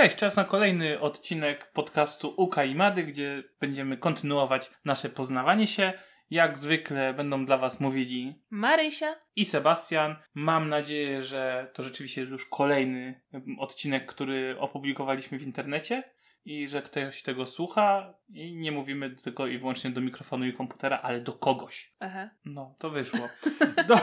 Cześć, czas na kolejny odcinek podcastu Uka i Mady, gdzie będziemy kontynuować nasze poznawanie się. Jak zwykle będą dla Was mówili Marysia i Sebastian. Mam nadzieję, że to rzeczywiście już kolejny odcinek, który opublikowaliśmy w internecie i że ktoś tego słucha i nie mówimy tylko i wyłącznie do mikrofonu i komputera, ale do kogoś. Aha. No, to wyszło. Do...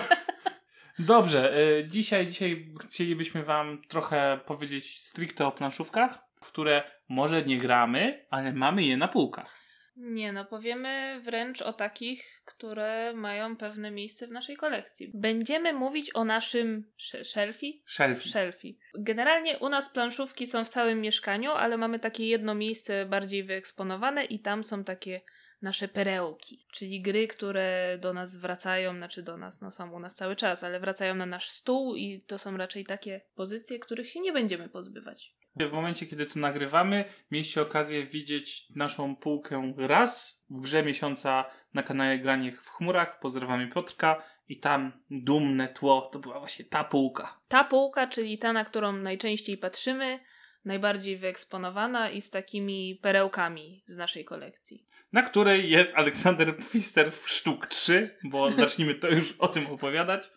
Dobrze, y, dzisiaj, dzisiaj chcielibyśmy Wam trochę powiedzieć stricte o planszówkach, w które może nie gramy, ale mamy je na półkach. Nie, no powiemy wręcz o takich, które mają pewne miejsce w naszej kolekcji. Będziemy mówić o naszym sz- szelfi? Shelfie. Szelfi. Generalnie u nas planszówki są w całym mieszkaniu, ale mamy takie jedno miejsce bardziej wyeksponowane i tam są takie nasze perełki, czyli gry, które do nas wracają, znaczy do nas, no są u nas cały czas, ale wracają na nasz stół i to są raczej takie pozycje, których się nie będziemy pozbywać. W momencie, kiedy to nagrywamy, mieliście okazję widzieć naszą półkę raz w grze miesiąca na kanale Granie w chmurach. Pozdrawiamy Piotrka i tam dumne tło to była właśnie ta półka. Ta półka, czyli ta, na którą najczęściej patrzymy, najbardziej wyeksponowana i z takimi perełkami z naszej kolekcji. Na której jest Aleksander Pfister w sztuk 3, bo zacznijmy to już o tym opowiadać.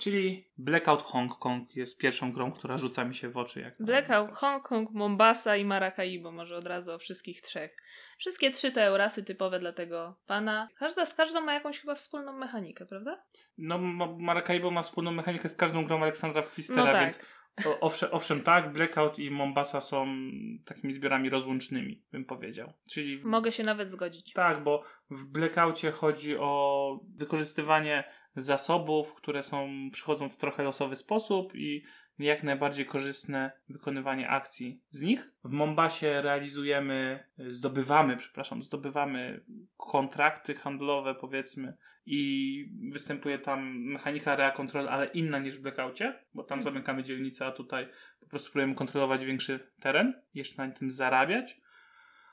Czyli Blackout Hong Kong jest pierwszą grą, która rzuca mi się w oczy. Jak Blackout, Hongkong, Mombasa i Maracaibo, może od razu o wszystkich trzech. Wszystkie trzy te Eurasy typowe dla tego pana. Każda z każdą ma jakąś chyba wspólną mechanikę, prawda? No, Ma- Maracaibo ma wspólną mechanikę z każdą grą Aleksandra Pfistera, No tak. więc o, owszem, owszem tak, Blackout i Mombasa są takimi zbiorami rozłącznymi, bym powiedział. Czyli w- Mogę się nawet zgodzić. tak, bo w Blackoutie chodzi o wykorzystywanie zasobów, które są, przychodzą w trochę losowy sposób i jak najbardziej korzystne wykonywanie akcji z nich. W Mombasie realizujemy, zdobywamy, przepraszam, zdobywamy kontrakty handlowe powiedzmy i występuje tam mechanika rea control, ale inna niż w Blackoutie, bo tam Mhm. zamykamy dzielnicę, a tutaj po prostu próbujemy kontrolować większy teren, jeszcze na tym zarabiać.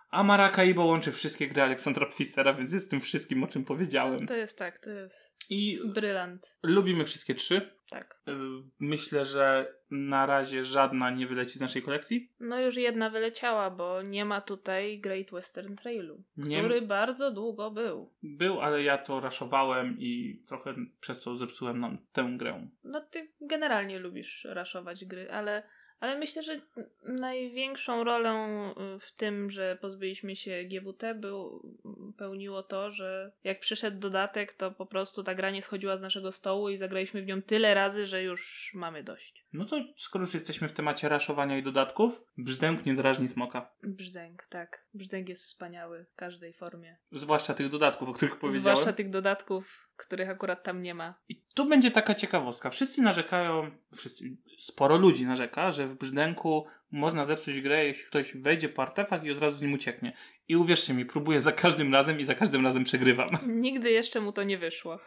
A Maracaibo łączy wszystkie gry Aleksandra Pfistera, więc jest tym wszystkim, o czym powiedziałem. To jest tak, to jest I brylant. lubimy wszystkie trzy. Tak. Y, Myślę, że na razie żadna nie wyleci z naszej kolekcji. No już jedna wyleciała, bo nie ma tutaj Great Western Trailu, Nie który bardzo długo był. był, ale ja to raszowałem i trochę przez to zepsułem nam tę grę. No ty generalnie lubisz raszować gry, ale, ale myślę, że największą rolę y, w tym, że pozbyliśmy się GWT był, pełniło to, że jak przyszedł dodatek, to po prostu ta gra nie schodziła z naszego stołu i zagraliśmy w nią tyle razy, że już mamy dość. No to skoro już jesteśmy w temacie raszowania i dodatków, brzdęk nie drażni smoka. Brzdęk, tak. Brzdęk jest wspaniały w każdej formie. Zwłaszcza tych dodatków, o których powiedziałem. Zwłaszcza tych dodatków, których akurat tam nie ma. I tu będzie taka ciekawostka. Wszyscy narzekają, wszyscy, sporo ludzi narzeka, że w brzdęku można zepsuć grę, jeśli ktoś wejdzie po artefakt i od razu z nim ucieknie. I uwierzcie mi, próbuję za każdym razem i za każdym razem przegrywam. Nigdy jeszcze mu to nie wyszło.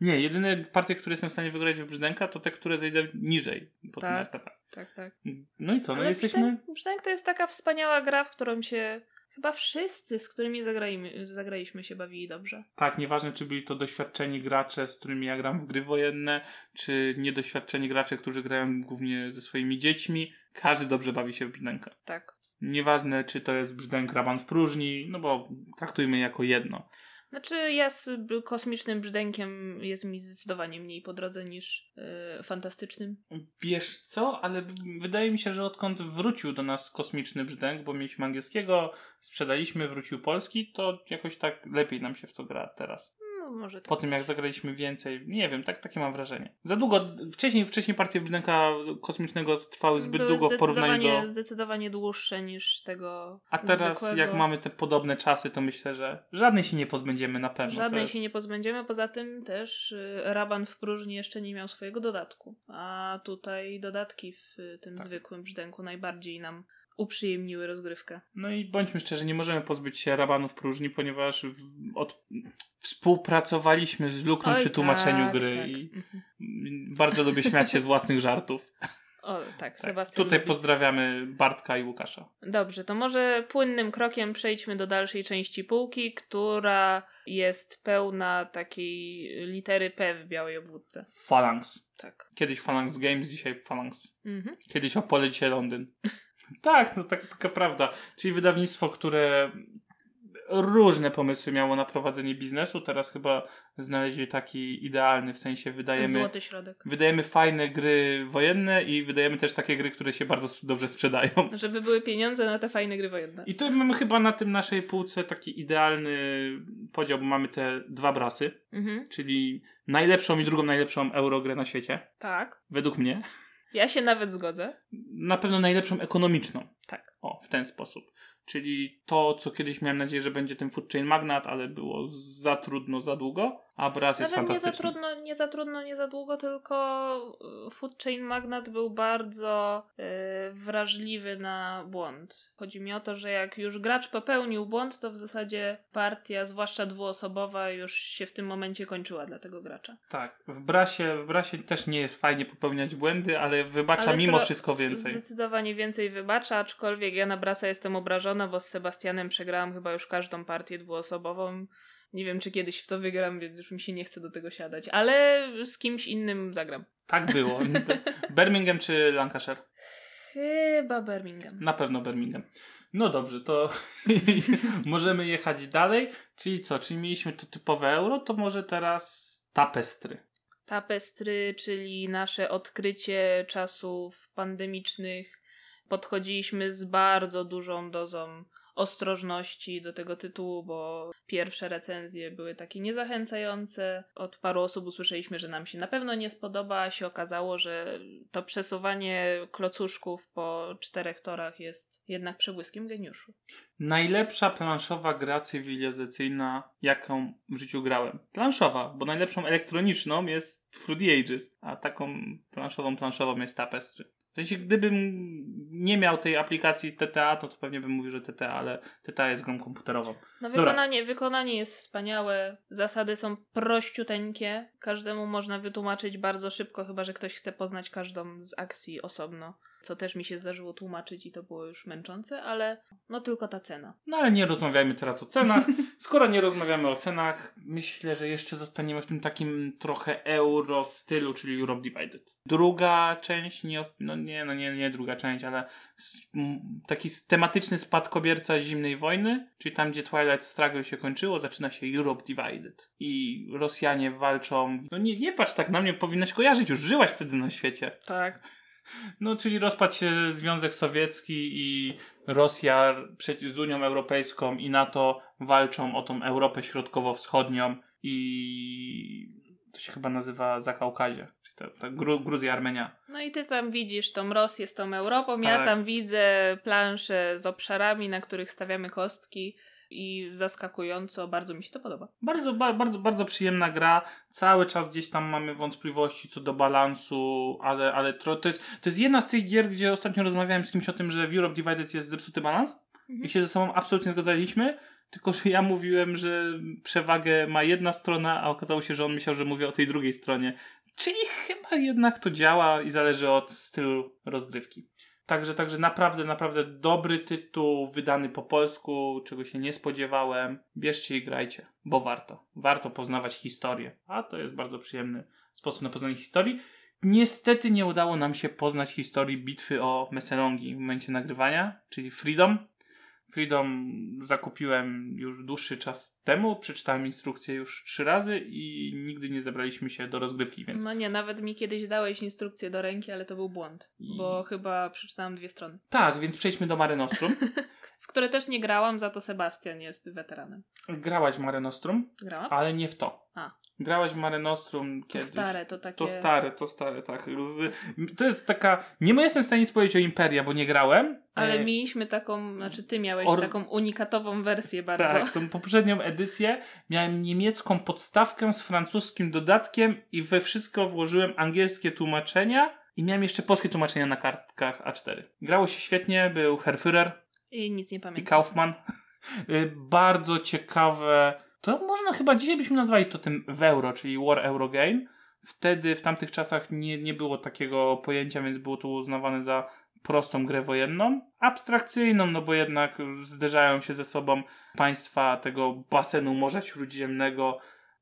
Nie, jedyne partie, które jestem w stanie wygrać w brzdęka, to te, które zejdę niżej po ten Tak. artefakt. Tak, tak. No i co, no Ale jesteśmy... Brzdęk, Brzdęk to jest taka wspaniała gra, w którą się chyba wszyscy, z którymi zagraliśmy, zagraliśmy się bawili dobrze. Tak, nieważne czy byli to doświadczeni gracze, z którymi ja gram w gry wojenne, czy niedoświadczeni gracze, którzy grają głównie ze swoimi dziećmi, każdy dobrze bawi się w brzdęka. Tak. Nieważne, czy to jest brzdęk raban w próżni, no bo traktujmy jako jedno. Znaczy ja z kosmicznym brzdękiem jest mi zdecydowanie mniej po drodze niż yy, fantastycznym. Wiesz co, ale wydaje mi się, że odkąd wrócił do nas kosmiczny brzdęk, bo mieliśmy angielskiego, sprzedaliśmy, wrócił polski, to jakoś tak lepiej nam się w to gra teraz. Może tak. Po tym jak zagraliśmy więcej, nie wiem, tak, takie mam wrażenie. Za długo, wcześniej, wcześniej partie brzdęka kosmicznego trwały zbyt Były długo w porównaniu do... zdecydowanie dłuższe niż tego A teraz zwykłego. jak mamy te podobne czasy, to myślę, że żadnej się nie pozbędziemy na pewno. Żadnej jest... się nie pozbędziemy, poza tym też y, Raban w próżni jeszcze nie miał swojego dodatku. A tutaj dodatki w tym Tak. zwykłym brzdęku najbardziej nam uprzyjemniły rozgrywkę. No i bądźmy szczerzy, nie możemy pozbyć się rabanów próżni, ponieważ w, od, współpracowaliśmy z Luką Oj, przy tłumaczeniu tak, gry tak. i Mhm. bardzo lubię śmiać się z własnych żartów. O, tak, Tak. Sebastian. Tutaj lubi. pozdrawiamy Bartka i Łukasza. Dobrze, to może płynnym krokiem przejdźmy do dalszej części półki, która jest pełna takiej litery P w białej obwódce. Phalanx. Tak. Kiedyś Phalanx Games, dzisiaj Phalanx. Mhm. Kiedyś Opole, dzisiaj Londyn. Tak, no tak, taka prawda. Czyli wydawnictwo, które różne pomysły miało na prowadzenie biznesu, teraz chyba znaleźli taki idealny, w sensie wydajemy, Złoty środek. wydajemy fajne gry wojenne i wydajemy też takie gry, które się bardzo dobrze sprzedają. Żeby były pieniądze na te fajne gry wojenne. I tu mamy chyba na tym naszej półce taki idealny podział, bo mamy te dwa brasy, Mhm. czyli najlepszą i drugą najlepszą eurogrę na świecie, Tak. według mnie. Ja się nawet zgodzę. Na pewno najlepszą ekonomiczną. Tak. O, w ten sposób. Czyli to, co kiedyś miałem nadzieję, że będzie ten Food Chain Magnat, ale było za trudno, za długo, a Braz jest Nawet nie za fantastyczny. trudno, nie za trudno, nie za długo, tylko y, Food Chain Magnat był bardzo y, wrażliwy na błąd. Chodzi mi o to, że jak już gracz popełnił błąd, to w zasadzie partia, zwłaszcza dwuosobowa, już się w tym momencie kończyła dla tego gracza. Tak, w Brasie, w Brasie też nie jest fajnie popełniać błędy, ale wybacza Ale mimo wszystko więcej. Zdecydowanie więcej wybacza, aczkolwiek ja na Brasa jestem obrażona, bo z Sebastianem przegrałam chyba już każdą partię dwuosobową. Nie wiem, czy kiedyś w to wygram, więc już mi się nie chce do tego siadać, ale z kimś innym zagram. Tak było. Birmingham czy Lancashire? Chyba Birmingham. Na pewno Birmingham. No dobrze, to możemy jechać dalej. Czyli co? Czyli mieliśmy to typowe euro, to może teraz tapestry. Tapestry, czyli nasze odkrycie czasów pandemicznych. Podchodziliśmy z bardzo dużą dozą ostrożności do tego tytułu, bo pierwsze recenzje były takie niezachęcające. Od paru osób usłyszeliśmy, że nam się na pewno nie spodoba, a się okazało, że to przesuwanie klocuszków po czterech torach jest jednak przebłyskiem geniuszu. Najlepsza planszowa gra cywilizacyjna, jaką w życiu grałem. Planszowa, bo najlepszą elektroniczną jest Fruity Ages, a taką planszową planszową jest Tapestry. Sensie, gdybym nie miał tej aplikacji TTA, to, to pewnie bym mówił, że TTA, ale TTA jest grą komputerową. No Dobra. wykonanie, wykonanie jest wspaniałe, zasady są prościuteńkie, każdemu można wytłumaczyć bardzo szybko, chyba że ktoś chce poznać każdą z akcji osobno, co też mi się zdarzyło tłumaczyć i to było już męczące, ale no tylko ta cena. No ale nie rozmawiajmy teraz o cenach. Skoro nie rozmawiamy o cenach, myślę, że jeszcze zostaniemy w tym takim trochę euro stylu, czyli Europe Divided. Druga część, nie, no nie, no nie, nie druga część, ale taki tematyczny spadkobierca zimnej wojny, czyli tam, gdzie Twilight Struggle się kończyło, zaczyna się Europe Divided. I Rosjanie walczą. No nie, nie patrz tak na mnie, powinnaś kojarzyć, już żyłaś wtedy na świecie. Tak. No, czyli rozpadł się Związek Sowiecki i Rosja z Unią Europejską i NATO walczą o tą Europę Środkowo-Wschodnią i to się chyba nazywa Zakaukazie, ta, ta Gru, Gruzja, Armenia. No i ty tam widzisz tą Rosję z tą Europą, ja Tak. tam widzę plansze z obszarami, na których stawiamy kostki i zaskakująco, bardzo mi się to podoba. Bardzo, ba, bardzo, bardzo przyjemna gra. Cały czas gdzieś tam mamy wątpliwości co do balansu, ale, ale tro, to, jest, to jest jedna z tych gier, gdzie ostatnio rozmawiałem z kimś o tym, że w Europe Divided jest zepsuty balans. Mhm. i się ze sobą absolutnie zgadzaliśmy, tylko że ja mówiłem, że przewagę ma jedna strona, a okazało się, że on myślał, że mówię o tej drugiej stronie. Czyli chyba jednak to działa i zależy od stylu rozgrywki. Także, także naprawdę, naprawdę dobry tytuł, wydany po polsku, czego się nie spodziewałem. Bierzcie i grajcie, bo warto. Warto poznawać historię, a to jest bardzo przyjemny sposób na poznanie historii. Niestety nie udało nam się poznać historii bitwy o Messelongi w momencie nagrywania, czyli Freedom. Freedom zakupiłem już dłuższy czas temu, przeczytałem instrukcję już trzy razy i nigdy nie zebraliśmy się do rozgrywki, więc No nie, nawet mi kiedyś dałeś instrukcję do ręki, ale to był błąd, I- bo chyba przeczytałam dwie strony. tak, więc przejdźmy do Mare Nostrum. w które też nie grałam, za to Sebastian jest weteranem. Grałaś w Mare Nostrum, Grałam? ale nie w to. A. Grałaś w Mare Nostrum To kiedyś. stare, to takie... To stare, to stare, tak. Z, to jest taka. Nie jestem w stanie nic powiedzieć o Imperia, bo nie grałem. Ale E, mieliśmy taką, znaczy ty miałeś Or- taką unikatową wersję bardzo. Tak, tą poprzednią edycję miałem niemiecką podstawkę z francuskim dodatkiem i we wszystko włożyłem angielskie tłumaczenia i miałem jeszcze polskie tłumaczenia na kartkach A4. Grało się świetnie, był Herr Führer I nic nie i pamiętam. Kaufman. Y, Bardzo ciekawe. To można chyba dzisiaj byśmy nazwali to tym w euro, czyli War Eurogame. Wtedy w tamtych czasach nie, nie było takiego pojęcia, więc było to uznawane za prostą grę wojenną. Abstrakcyjną, no bo jednak zderzają się ze sobą państwa tego basenu Morza Śródziemnego.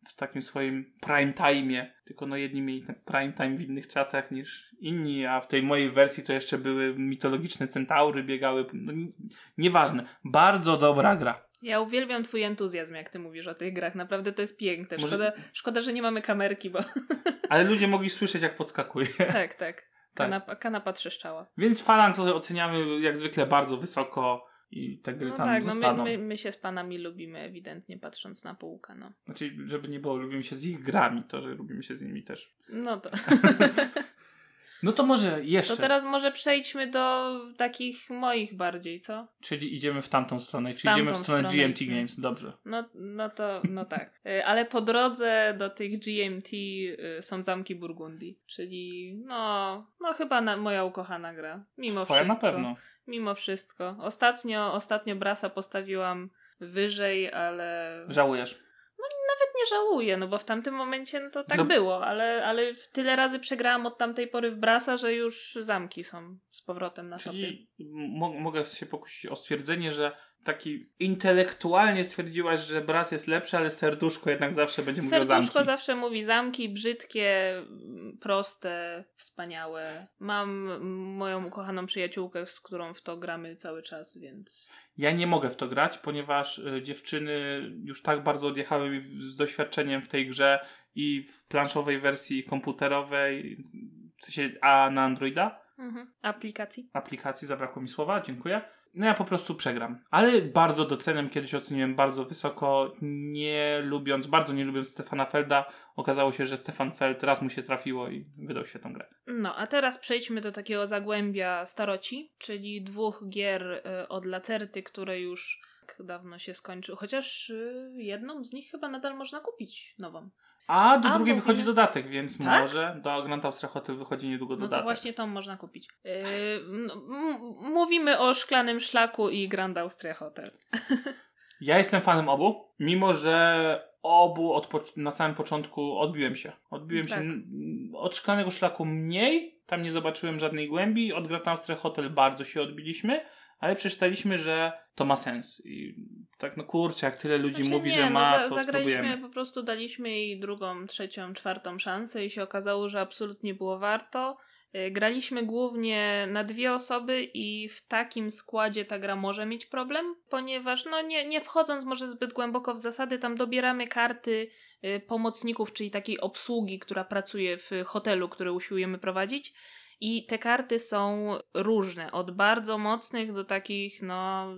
w takim swoim prime time'ie. Tylko no jedni mieli ten prime time w innych czasach niż inni, a w tej mojej wersji to jeszcze były mitologiczne centaury, biegały. No, nie- nieważne. Bardzo dobra gra. Ja uwielbiam twój entuzjazm, jak ty mówisz o tych grach. Naprawdę to jest piękne. Może- Szkoda, szkoda że nie mamy kamerki, bo Ale ludzie mogli słyszeć, jak podskakuje. tak, tak. Kanapa, kanapa trzeszczała. Więc Phalanx oceniamy jak zwykle bardzo wysoko i te gry No tam tak, no zostaną. my, my, my się z panami lubimy ewidentnie, patrząc na półkę, no. Znaczy, żeby nie było, lubimy się z ich grami, to, że lubimy się z nimi też. No to. No to może jeszcze. To teraz może przejdźmy do takich moich bardziej, co? Czyli idziemy w tamtą stronę, czyli tamtą idziemy w stronę stronę GMT. Games, dobrze. No, no to, no tak. Y, Ale po drodze do tych GMT y, są zamki Burgundii, czyli no, no chyba na, moja ukochana gra. Mimo Twoja wszystko. na pewno. Mimo wszystko. Ostatnio, ostatnio Brasa postawiłam wyżej, ale Żałujesz. nawet nie żałuję, no bo w tamtym momencie no to tak Zro- było, ale, ale tyle razy przegrałam od tamtej pory w Brasa, że już zamki są z powrotem na. Czyli mo- mogę się pokusić o stwierdzenie, że taki intelektualnie stwierdziłaś, że Bras jest lepszy, ale serduszko jednak zawsze będzie mówiło Serduszko zamki. zawsze mówi zamki, brzydkie, proste, wspaniałe. Mam moją ukochaną przyjaciółkę, z którą w to gramy cały czas, więc... Ja nie mogę w to grać, ponieważ y, dziewczyny już tak bardzo odjechały mi z doświadczeniem w tej grze i w planszowej wersji komputerowej, a na Androida Mhm. Aplikacji? aplikacji, zabrakło mi słowa, dziękuję. No ja po prostu przegram. Ale bardzo doceniam, kiedyś oceniłem bardzo wysoko, nie lubiąc, bardzo nie lubiąc Stefana Felda. Okazało się, że Stefan Feld raz mu się trafiło i wydał się tą grę. No, a teraz przejdźmy do takiego zagłębia staroci, czyli dwóch gier y, od Lacerty, które już tak dawno się skończyły. Chociaż y, jedną z nich chyba nadal można kupić nową. A do A, drugiej mówimy- wychodzi dodatek, więc Tak? może do Grand Austria Hotel wychodzi niedługo No dodatek. to właśnie tą można kupić. Yy, no, m- mówimy o Szklanym Szlaku i Grand Austria Hotel. Ja jestem fanem obu, mimo że obu od na samym początku odbiłem się. Odbiłem Tak. się od Szklanego Szlaku mniej, tam nie zobaczyłem żadnej głębi, od Grand Austria Hotel bardzo się odbiliśmy, ale przeczytaliśmy, że to ma sens. I tak no kurczę, jak tyle ludzi Znaczy mówi, nie, że no, ma, za, to zagraliśmy, spróbujemy. po prostu daliśmy jej drugą, trzecią, czwartą szansę i się okazało, że absolutnie było warto. Yy, Graliśmy głównie na dwie osoby i w takim składzie ta gra może mieć problem, ponieważ no nie, nie wchodząc może zbyt głęboko w zasady, tam dobieramy karty y, pomocników, czyli takiej obsługi, która pracuje w hotelu, który usiłujemy prowadzić. I te karty są różne, od bardzo mocnych do takich, no,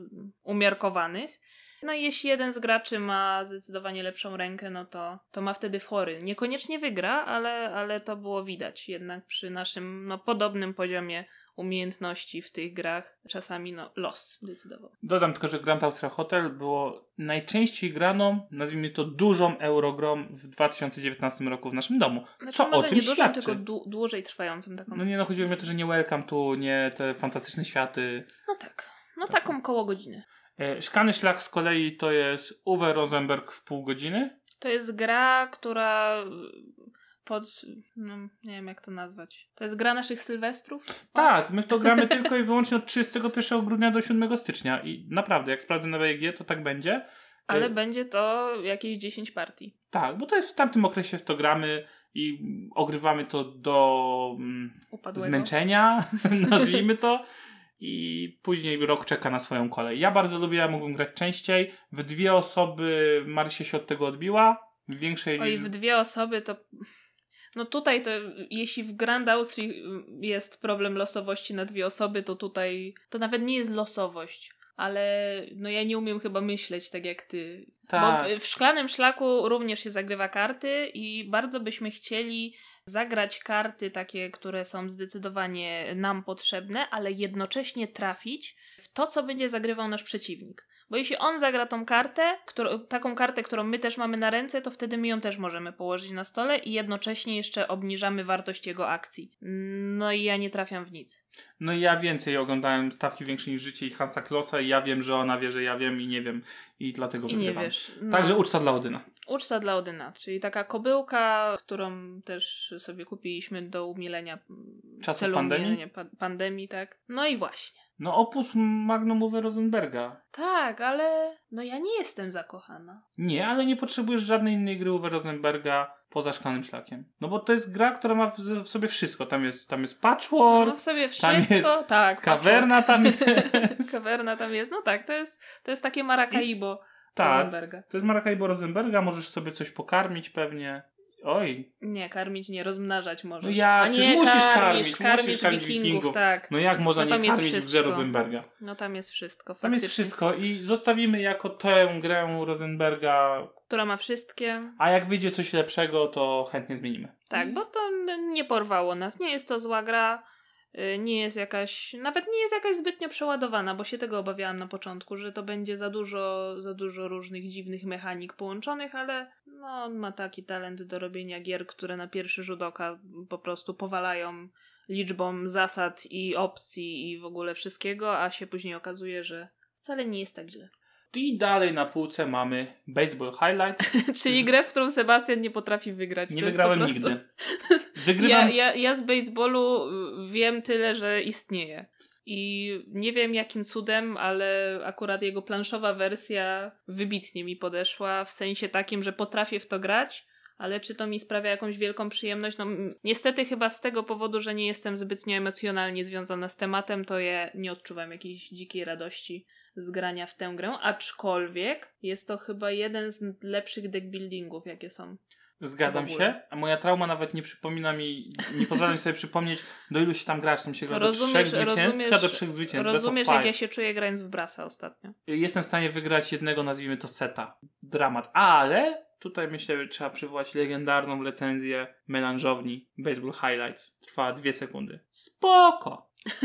umiarkowanych. No i jeśli jeden z graczy ma zdecydowanie lepszą rękę, no to, to ma wtedy fory. Niekoniecznie wygra, ale, ale to było widać jednak przy naszym no, podobnym poziomie umiejętności w tych grach. Czasami no, los decydował. Dodam tylko, że Grand Austria Hotel było najczęściej graną, nazwijmy to dużą eurogrą w 2019 roku w naszym domu. Znaczy, Co o czym nie dużą, tylko dłu- dłużej trwającą taką. No nie no, chodziło mi o to, że nie welcome tu, nie te fantastyczne światy. No tak. No Tak. taką koło godziny. E, Szklany Szlak z kolei to jest Uwe Rosenberg w pół godziny. To jest gra, która pod. No, nie wiem jak to nazwać. To jest gra naszych sylwestrów? Tak, my w to gramy tylko i wyłącznie od 31 grudnia do 7 stycznia i naprawdę, jak sprawdzę na BG, to tak będzie. Ale E, będzie to jakieś 10 partii. Tak, bo to jest w tamtym okresie w to gramy i ogrywamy to do mm, zmęczenia, nazwijmy to. I później rok czeka na swoją kolej. Ja bardzo lubię, ja mógłbym grać częściej. W dwie osoby Marysia się od tego odbiła. W większej Oj, niż... w dwie osoby to. No tutaj to, jeśli w Grand Austrii jest problem losowości na dwie osoby, to tutaj to nawet nie jest losowość. Ale no ja nie umiem chyba myśleć tak jak ty. Tak. Bo w, w szklanym szlaku również się zagrywa karty i bardzo byśmy chcieli zagrać karty takie, które są zdecydowanie nam potrzebne, ale jednocześnie trafić w to, co będzie zagrywał nasz przeciwnik. Bo jeśli on zagra tą kartę, którą, taką kartę, którą my też mamy na ręce, to wtedy my ją też możemy położyć na stole i jednocześnie jeszcze obniżamy wartość jego akcji. No i ja nie trafiam w nic. No i ja więcej oglądałem stawki większe niż życie i Hansa Klossa i ja wiem, że ona wie, że ja wiem i nie wiem i dlatego I nie wygrywam. wiesz. No. Także uczta dla Odyna. Uczta dla Odyna, czyli taka kobyłka, którą też sobie kupiliśmy do umilenia Czasów pandemii? pandemii, tak. No i właśnie. No opus magnum Uwe Rosenberga. Tak, ale no ja nie jestem zakochana. Nie, ale nie potrzebujesz żadnej innej gry Uwe Rosenberga poza Szklanym Szlakiem. No bo to jest gra, która ma w, w sobie wszystko. Tam jest, tam jest patchwork, No w sobie tam wszystko, tak. kawerna tam patchwork. jest. Kawerna tam jest, no tak, to jest, to jest takie Maracaibo tak, Rosenberga. to jest Maracaibo Rosenberga, możesz sobie coś pokarmić pewnie. Oj, Nie, karmić nie, rozmnażać możesz. No jak? A Przecież nie, musisz karmisz, karmić, karmić musisz karmić wikingów, wikingów. tak. no jak można No nie karmić w wszystko. Rosenberga? No tam jest wszystko, Tam jest faktycznie. wszystko i zostawimy jako tę grę Rosenberga, Która ma wszystkie. a jak wyjdzie coś lepszego, to chętnie zmienimy. Tak, bo to nie porwało nas. Nie jest to zła gra. Y, Nie jest jakaś, nawet nie jest jakaś zbytnio przeładowana, bo się tego obawiałam na początku, że to będzie za dużo, za dużo różnych dziwnych mechanik połączonych, ale no, on ma taki talent do robienia gier, które na pierwszy rzut oka po prostu powalają liczbą zasad i opcji i w ogóle wszystkiego, a się później okazuje, że wcale nie jest tak źle. I dalej na półce mamy Baseball Highlights. Czyli grę, w którą Sebastian nie potrafi wygrać. Nie wygrałem prostu... nigdy. Ja, Wygrywam. ja, ja z baseballu y, wiem tyle, że istnieje. I nie wiem jakim cudem, ale akurat jego planszowa wersja wybitnie mi podeszła, w sensie takim, że potrafię w to grać, ale czy to mi sprawia jakąś wielką przyjemność? No niestety chyba z tego powodu, że nie jestem zbytnio emocjonalnie związana z tematem, to ja nie odczuwam jakiejś dzikiej radości z grania w tę grę, aczkolwiek jest to chyba jeden z lepszych deckbuildingów, jakie są. Zgadzam się, a moja trauma nawet nie przypomina mi, nie pozwala mi sobie przypomnieć, do ilu się tam grasz. Tam się gra do trzech zwycięstw, rozumiesz- do trzech zwycięstw. Rozumiesz, jak ja się czuję grając w Brasa ostatnio. Jestem w stanie wygrać jednego, nazwijmy to seta. Dramat. Ale tutaj myślę, że trzeba przywołać legendarną recenzję melanżowni Baseball Highlights. Trwa dwie sekundy. Spoko!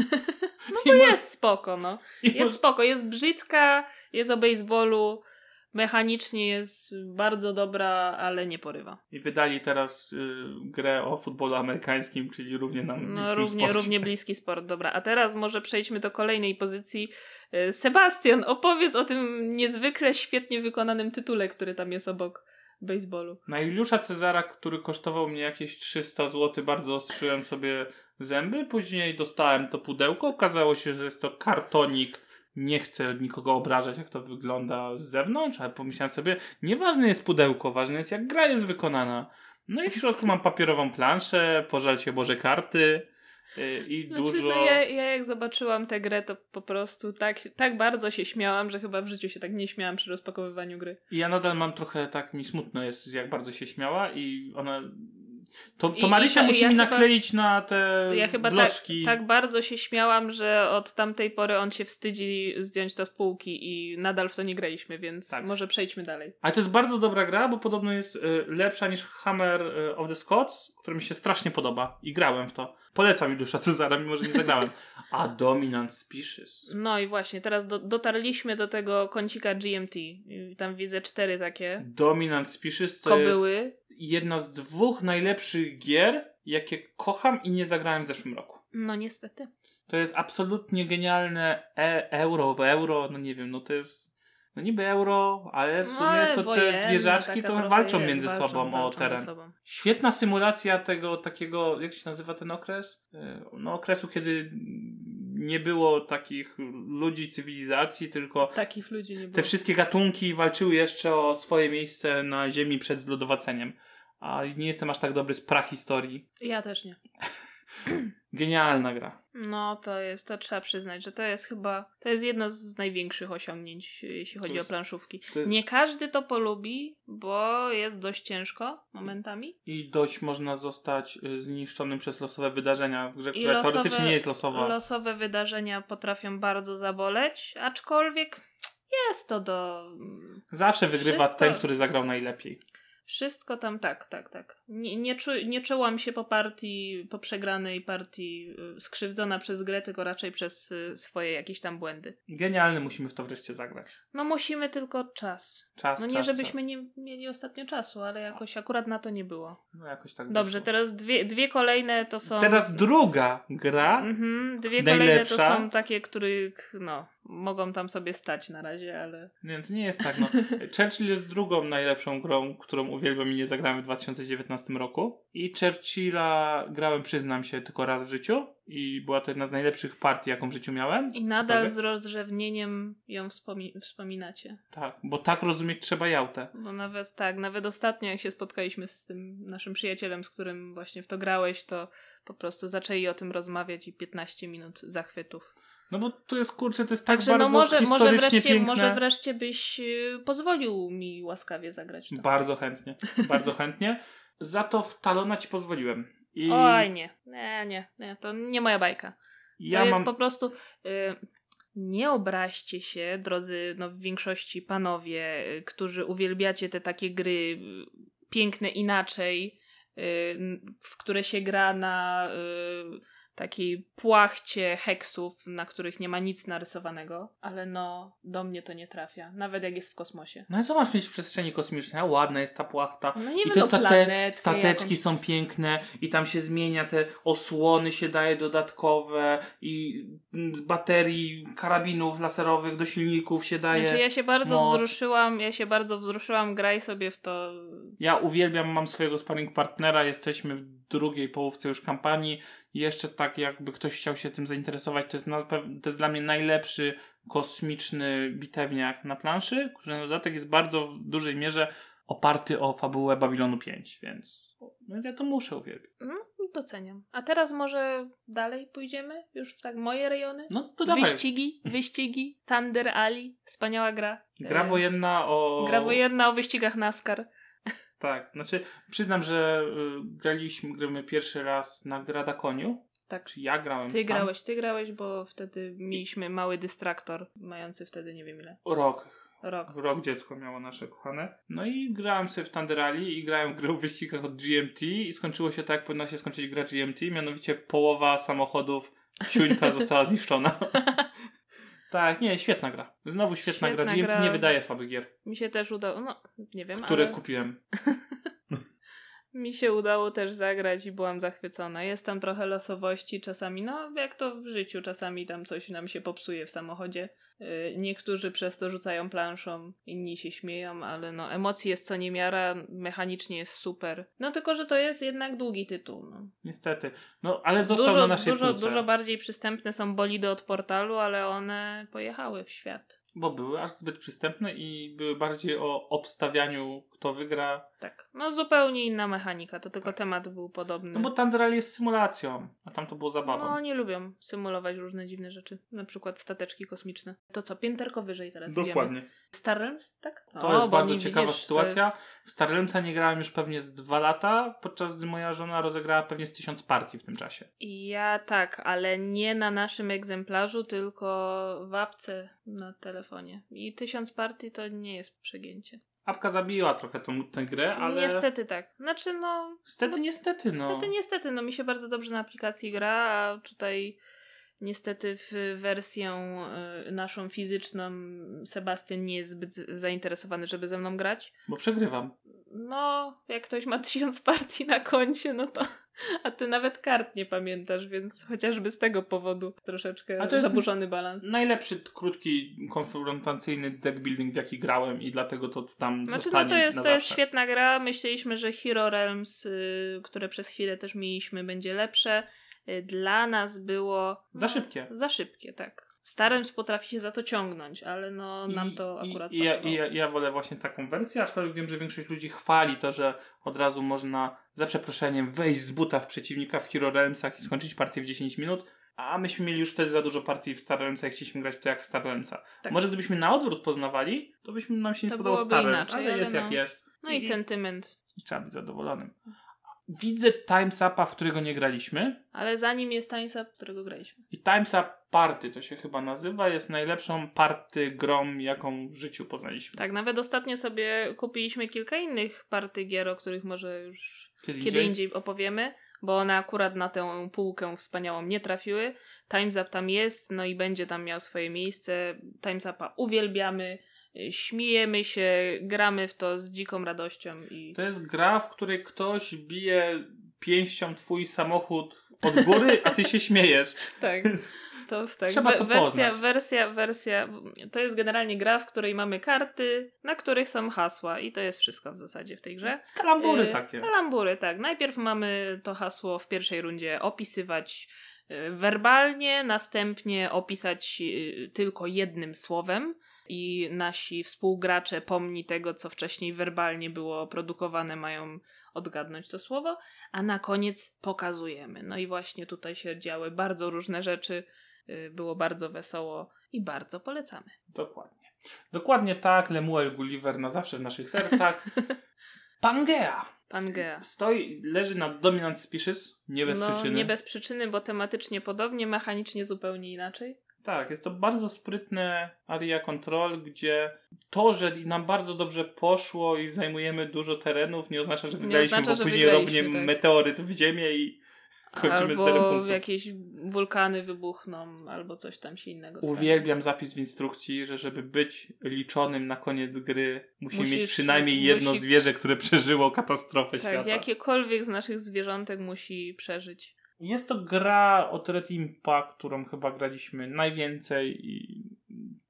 No I to mo- jest spoko, no. i Jest spoko, jest brzydka, jest o baseballu, mechanicznie jest bardzo dobra, ale nie porywa. I wydali teraz y, grę o futbolu amerykańskim, czyli równie nam No równie, sporcie. równie bliski sport, dobra. A teraz może przejdźmy do kolejnej pozycji. Y, Sebastian, opowiedz o tym niezwykle świetnie wykonanym tytule, który tam jest obok baseballu. Na Juliusza Cezara, który kosztował mnie jakieś 300 zł, bardzo ostrzyłem sobie zęby. Później dostałem to pudełko. Okazało się, że jest to kartonik. Nie chcę nikogo obrażać, jak to wygląda z zewnątrz, ale pomyślałem sobie, nieważne jest pudełko, ważne jest, jak gra jest wykonana. No i w środku mam papierową planszę, pożarcie Boże karty yy, i Znaczy, dużo... no ja, ja jak zobaczyłam tę grę, to po prostu tak, tak bardzo się śmiałam, że chyba w życiu się tak nie śmiałam przy rozpakowywaniu gry. I ja nadal mam trochę tak mi smutno jest, jak bardzo się śmiała i ona. To, to I- Marysia i ta- musi ja mi chyba- nakleić na te Ja chyba tak, bloczki. tak bardzo się śmiałam, że od tamtej pory on się wstydzi zdjąć to z półki i nadal w to nie graliśmy, więc Tak. może przejdźmy dalej. Ale to jest bardzo dobra gra, bo podobno jest y, lepsza niż Hammer y, of the Scots, który mi się strasznie podoba i grałem w to. Polecam Juliusza Cezara, mimo że nie zagrałem. A Dominant Species. No i właśnie, teraz do, dotarliśmy do tego kącika GMT. Tam widzę cztery takie Dominant Species to jest kobyły. jedna z dwóch najlepszych gier, jakie kocham i nie zagrałem w zeszłym roku. No niestety. To jest absolutnie genialne e euro w euro, no nie wiem, no to jest no niby euro, ale w No, sumie ale to wojenna te zwierzaczki to walczą jest, między walczą, sobą o walczą ze teren. sobą. Świetna symulacja tego takiego, jak się nazywa ten okres? E, No okresu, kiedy nie było takich ludzi, cywilizacji, tylko Takich ludzi nie było. te wszystkie gatunki walczyły jeszcze o swoje miejsce na ziemi przed zlodowaceniem. A nie jestem aż tak dobry z prahistorii. Ja też nie. Genialna gra. No to jest, to trzeba przyznać, że to jest chyba, to jest jedno z największych osiągnięć, jeśli chodzi jest- o planszówki. jest- Nie każdy to polubi, bo jest dość ciężko momentami. I dość można zostać y, zniszczonym przez losowe wydarzenia w grze, I która losowe- teoretycznie nie jest losowa. Losowe wydarzenia potrafią bardzo zaboleć, aczkolwiek jest to do... Zawsze wygrywa Wszystko- ten, który zagrał najlepiej. Wszystko tam tak, tak, tak. Nie, nie, czu, nie czułam się po partii, po przegranej partii y, skrzywdzona przez grę, tylko raczej przez y, swoje jakieś tam błędy. Genialny, musimy w to wreszcie zagrać. No musimy tylko czas. Czas, No nie, czas, żebyśmy czas. nie mieli ostatnio czasu, ale jakoś akurat na to nie było. No jakoś tak Dobrze, wyszło. teraz dwie, dwie kolejne to są... Teraz druga gra. Mhm, dwie Najlepsza. kolejne to są takie, których no, mogą tam sobie stać na razie, ale... Nie, to nie jest tak. No. Churchill jest drugą najlepszą grą, którą uwielbiam i nie zagrałem w 2019 roku. I Churchilla grałem, przyznam się, tylko raz w życiu i była to jedna z najlepszych partii, jaką w życiu miałem. I nadal z rozrzewnieniem ją wspomi- wspominacie. Tak, bo tak rozumieć trzeba jałtę. Bo nawet tak, nawet ostatnio jak się spotkaliśmy z tym naszym przyjacielem, z którym właśnie w to grałeś, to po prostu zaczęli o tym rozmawiać i 15 minut zachwytów. No bo to jest, kurczę, to jest tak Także bardzo no może, może, historycznie wreszcie, piękne. może wreszcie byś y, pozwolił mi łaskawie zagrać to. Bardzo chętnie, bardzo chętnie. Za to w Talona ci pozwoliłem. I Oj nie, nie, nie, nie, to nie moja bajka. To ja jest mam... po prostu... Y, nie obraźcie się, drodzy, no w większości panowie, y, którzy uwielbiacie te takie gry y, piękne inaczej, y, w które się gra na takiej płachcie heksów, na których nie ma nic narysowanego, ale no, do mnie to nie trafia, nawet jak jest w kosmosie. No i co masz mieć w przestrzeni kosmicznej? A ładna jest ta płachta. No nie I te state- stateczki jakąś. są piękne i tam się zmienia, te osłony się daje dodatkowe i mm, z baterii karabinów laserowych do silników się daje. Znaczy ja się bardzo moc. wzruszyłam, ja się bardzo wzruszyłam, graj sobie w to. Ja uwielbiam, mam swojego sparring partnera, jesteśmy w drugiej połówce już kampanii. Jeszcze tak jakby ktoś chciał się tym zainteresować, to jest, na to jest dla mnie najlepszy kosmiczny bitewniak na planszy, który na dodatek jest bardzo w dużej mierze oparty o fabułę Babilonu 5, więc, więc ja to muszę uwielbiać. No, doceniam. A teraz może dalej pójdziemy? Już w tak moje rejony? No to dawaj. Wyścigi, wyścigi, Thunder Ali, wspaniała gra. Gra E, wojenna o... Gra wojenna o wyścigach NASCAR. Tak, znaczy przyznam, że y, graliśmy, gramy pierwszy raz na Gradakoniu, Tak. czy ja grałem Ty sam. grałeś, ty grałeś, bo wtedy mieliśmy mały dystraktor, mający wtedy nie wiem ile. Rok, Rok. rok dziecko miało nasze kochane. No i grałem sobie w Thunder Rally i grałem w grę o wyścigach od GMT i skończyło się tak, jak powinna się skończyć gra GMT, mianowicie połowa samochodów siuńka została zniszczona. tak, nie, świetna gra. Znowu świetna, gra. Świetna GMT gra. nie wydaje słabych gier, Mi się też udało, no nie wiem, które ale kupiłem. mi się udało też zagrać i byłam zachwycona. Jest tam trochę losowości czasami, no jak to w życiu, czasami tam coś nam się popsuje w samochodzie. Yy, Niektórzy przez to rzucają planszą, inni się śmieją, ale no emocji jest co niemiara, mechanicznie jest super. No tylko, że to jest jednak długi tytuł. No. Niestety. No, ale został Dużo, na naszej dużo, półce. dużo bardziej przystępne są bolidy od portalu, ale one pojechały w świat. Bo były aż zbyt przystępne i były bardziej o obstawianiu, kto wygra. Tak. No zupełnie inna mechanika, to tylko temat był podobny. No bo Thunder Rally jest symulacją, a tam to było zabawą. No, oni lubią symulować różne dziwne rzeczy. Na przykład stateczki kosmiczne. To co, pięterko wyżej teraz idziemy. Dokładnie. Star Realms, tak? To O, jest bardzo nie ciekawa widzisz, to sytuacja. jest- W Star Realmsa nie grałem już pewnie z dwa lata, podczas gdy moja żona rozegrała pewnie z tysiąc partii w tym czasie. Ja tak, ale nie na naszym egzemplarzu, tylko w apce na telefonie. I tysiąc partii to nie jest przegięcie. Apka zabiła trochę tą, tę grę, ale... Niestety tak. Znaczy no... Niestety, niestety, no. Niestety, niestety, no mi się bardzo dobrze na aplikacji gra, a tutaj niestety w wersję y, naszą fizyczną Sebastian nie jest zbyt zainteresowany, żeby ze mną grać. Bo przegrywam. No, jak ktoś ma tysiąc partii na koncie, no to. A ty nawet kart nie pamiętasz, więc chociażby z tego powodu troszeczkę A to jest zaburzony balans. Najlepszy, krótki, konfrontacyjny deck building, w jaki grałem i dlatego to tam Znaczy, zostanie no to jest, to jest świetna gra. Myśleliśmy, że Hero Realms, y, które przez chwilę też mieliśmy, będzie lepsze. Y, Dla nas było. Za no, szybkie. Za szybkie, tak. Starym potrafi się za to ciągnąć, ale no nam to I- akurat i, i ja, pasowało. i ja, ja wolę właśnie taką wersję, aczkolwiek wiem, że większość ludzi chwali to, że od razu można za przeproszeniem wejść z buta w przeciwnika w Hero Realmsach i skończyć partię w 10 minut, a myśmy mieli już wtedy za dużo partii w Star Realmsach, jak chcieliśmy grać to jak w. Tak. Może gdybyśmy na odwrót poznawali, to byśmy nam się nie To spodobało byłoby Star Realms, inaczej, ale ale jest no. jak jest. No i sentyment. i trzeba być zadowolonym. Widzę Times Upa, w którego nie graliśmy. Ale zanim jest Times Up, którego graliśmy. I Times Up Party to się chyba nazywa. Jest najlepszą party grą, jaką w życiu poznaliśmy. Tak, nawet ostatnio sobie kupiliśmy kilka innych party gier, o których może już Kiedy, kiedy indziej opowiemy, bo one akurat na tę półkę wspaniałą nie trafiły. Times Up tam jest, no i będzie tam miał swoje miejsce. Times Upa uwielbiamy, śmiejemy się, gramy w to z dziką radością i To jest gra, w której ktoś bije pięścią twój samochód od góry, a ty się śmiejesz. tak. To tak, Trzeba to wersja, poznać. wersja, wersja. To jest generalnie gra, w której mamy karty, na których są hasła i to jest wszystko w zasadzie w tej grze. Kalambury Y, takie. Kalambury, tak. Najpierw mamy to hasło w pierwszej rundzie opisywać y, werbalnie, następnie opisać y, tylko jednym słowem i nasi współgracze pomni tego, co wcześniej werbalnie było produkowane, mają odgadnąć to słowo, a na koniec pokazujemy. No i właśnie tutaj się działy bardzo różne rzeczy, y, było bardzo wesoło i bardzo polecamy. Dokładnie. Dokładnie tak, Lemuel Gulliver na zawsze w naszych sercach. Pangea. Pangea. Stoi, leży na dominant species, nie bez no, przyczyny. nie bez przyczyny, bo tematycznie podobnie, mechanicznie zupełnie inaczej. Tak, jest to bardzo sprytne area control, gdzie to, że nam bardzo dobrze poszło i zajmujemy dużo terenów, nie oznacza, że wygraliśmy, oznacza, bo że później wygraliśmy, robnie tak. meteoryt w ziemię i kończymy z zerem albo punktów. jakieś wulkany wybuchną, albo coś tam się innego stanie. Uwielbiam zapis w instrukcji, że żeby być liczonym na koniec gry, musi Musisz- mieć przynajmniej jedno musi- zwierzę, które przeżyło katastrofę Tak, świata. jakiekolwiek z naszych zwierzątek musi przeżyć. Jest to gra od Red Impa, którą chyba graliśmy najwięcej i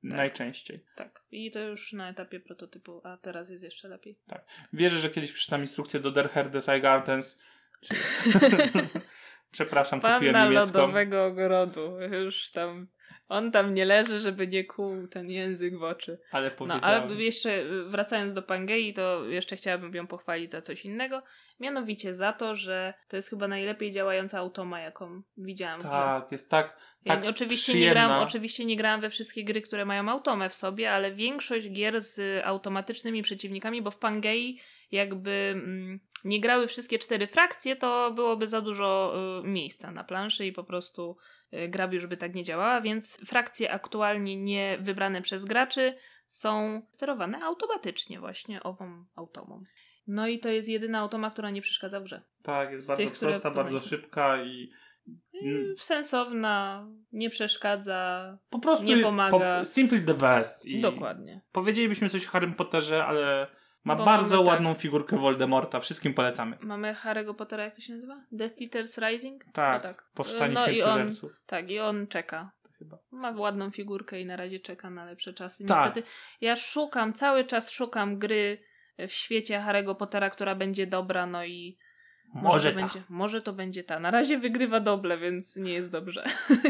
najczęściej. Tak. I to już na etapie prototypu, a teraz jest jeszcze lepiej. Wierzę, że kiedyś przeczytam instrukcję do Der Eigartens. Czy... Przepraszam, kupiłem Panna niemiecką. lodowego ogrodu. Już tam. On tam nie leży, żeby nie kłuł ten język w oczy. Ale No, powiedziałem. ale jeszcze y, wracając do Pangei, to jeszcze chciałabym ją pochwalić za coś innego. Mianowicie za to, że to jest chyba najlepiej działająca automa, jaką widziałam. Tak, jest tak, Ja tak oczywiście, nie grałam, oczywiście nie grałam we wszystkie gry, które mają automę w sobie, ale większość gier z automatycznymi przeciwnikami, bo w Pangei jakby mm, nie grały wszystkie cztery frakcje, to byłoby za dużo y, miejsca na planszy i po prostu y, gra już by tak nie działała, więc frakcje aktualnie nie wybrane przez graczy są sterowane automatycznie właśnie ową automą. No i to jest jedyna automa, która nie przeszkadza w grze. Tak, jest z bardzo tych, prosta, bardzo szybka i Mm. Sensowna, nie przeszkadza, po prostu Nie pomaga. Po, simply the best. I Dokładnie. Powiedzielibyśmy coś o Harrym Potterze, ale ma Bo bardzo mamy tak- ładną figurkę Voldemorta. Wszystkim polecamy. Mamy Harry'ego Pottera, jak to się nazywa? Death Eaters Rising? Tak, No tak. powstanie No i on, tak, i on czeka. Chyba. Ma ładną figurkę i na razie czeka na lepsze czasy. Tak. Niestety ja szukam, cały czas szukam gry w świecie Harry'ego Pottera, która będzie dobra, no i może, Może to tak. będzie, może to będzie ta. Na razie wygrywa doble, więc nie jest dobrze.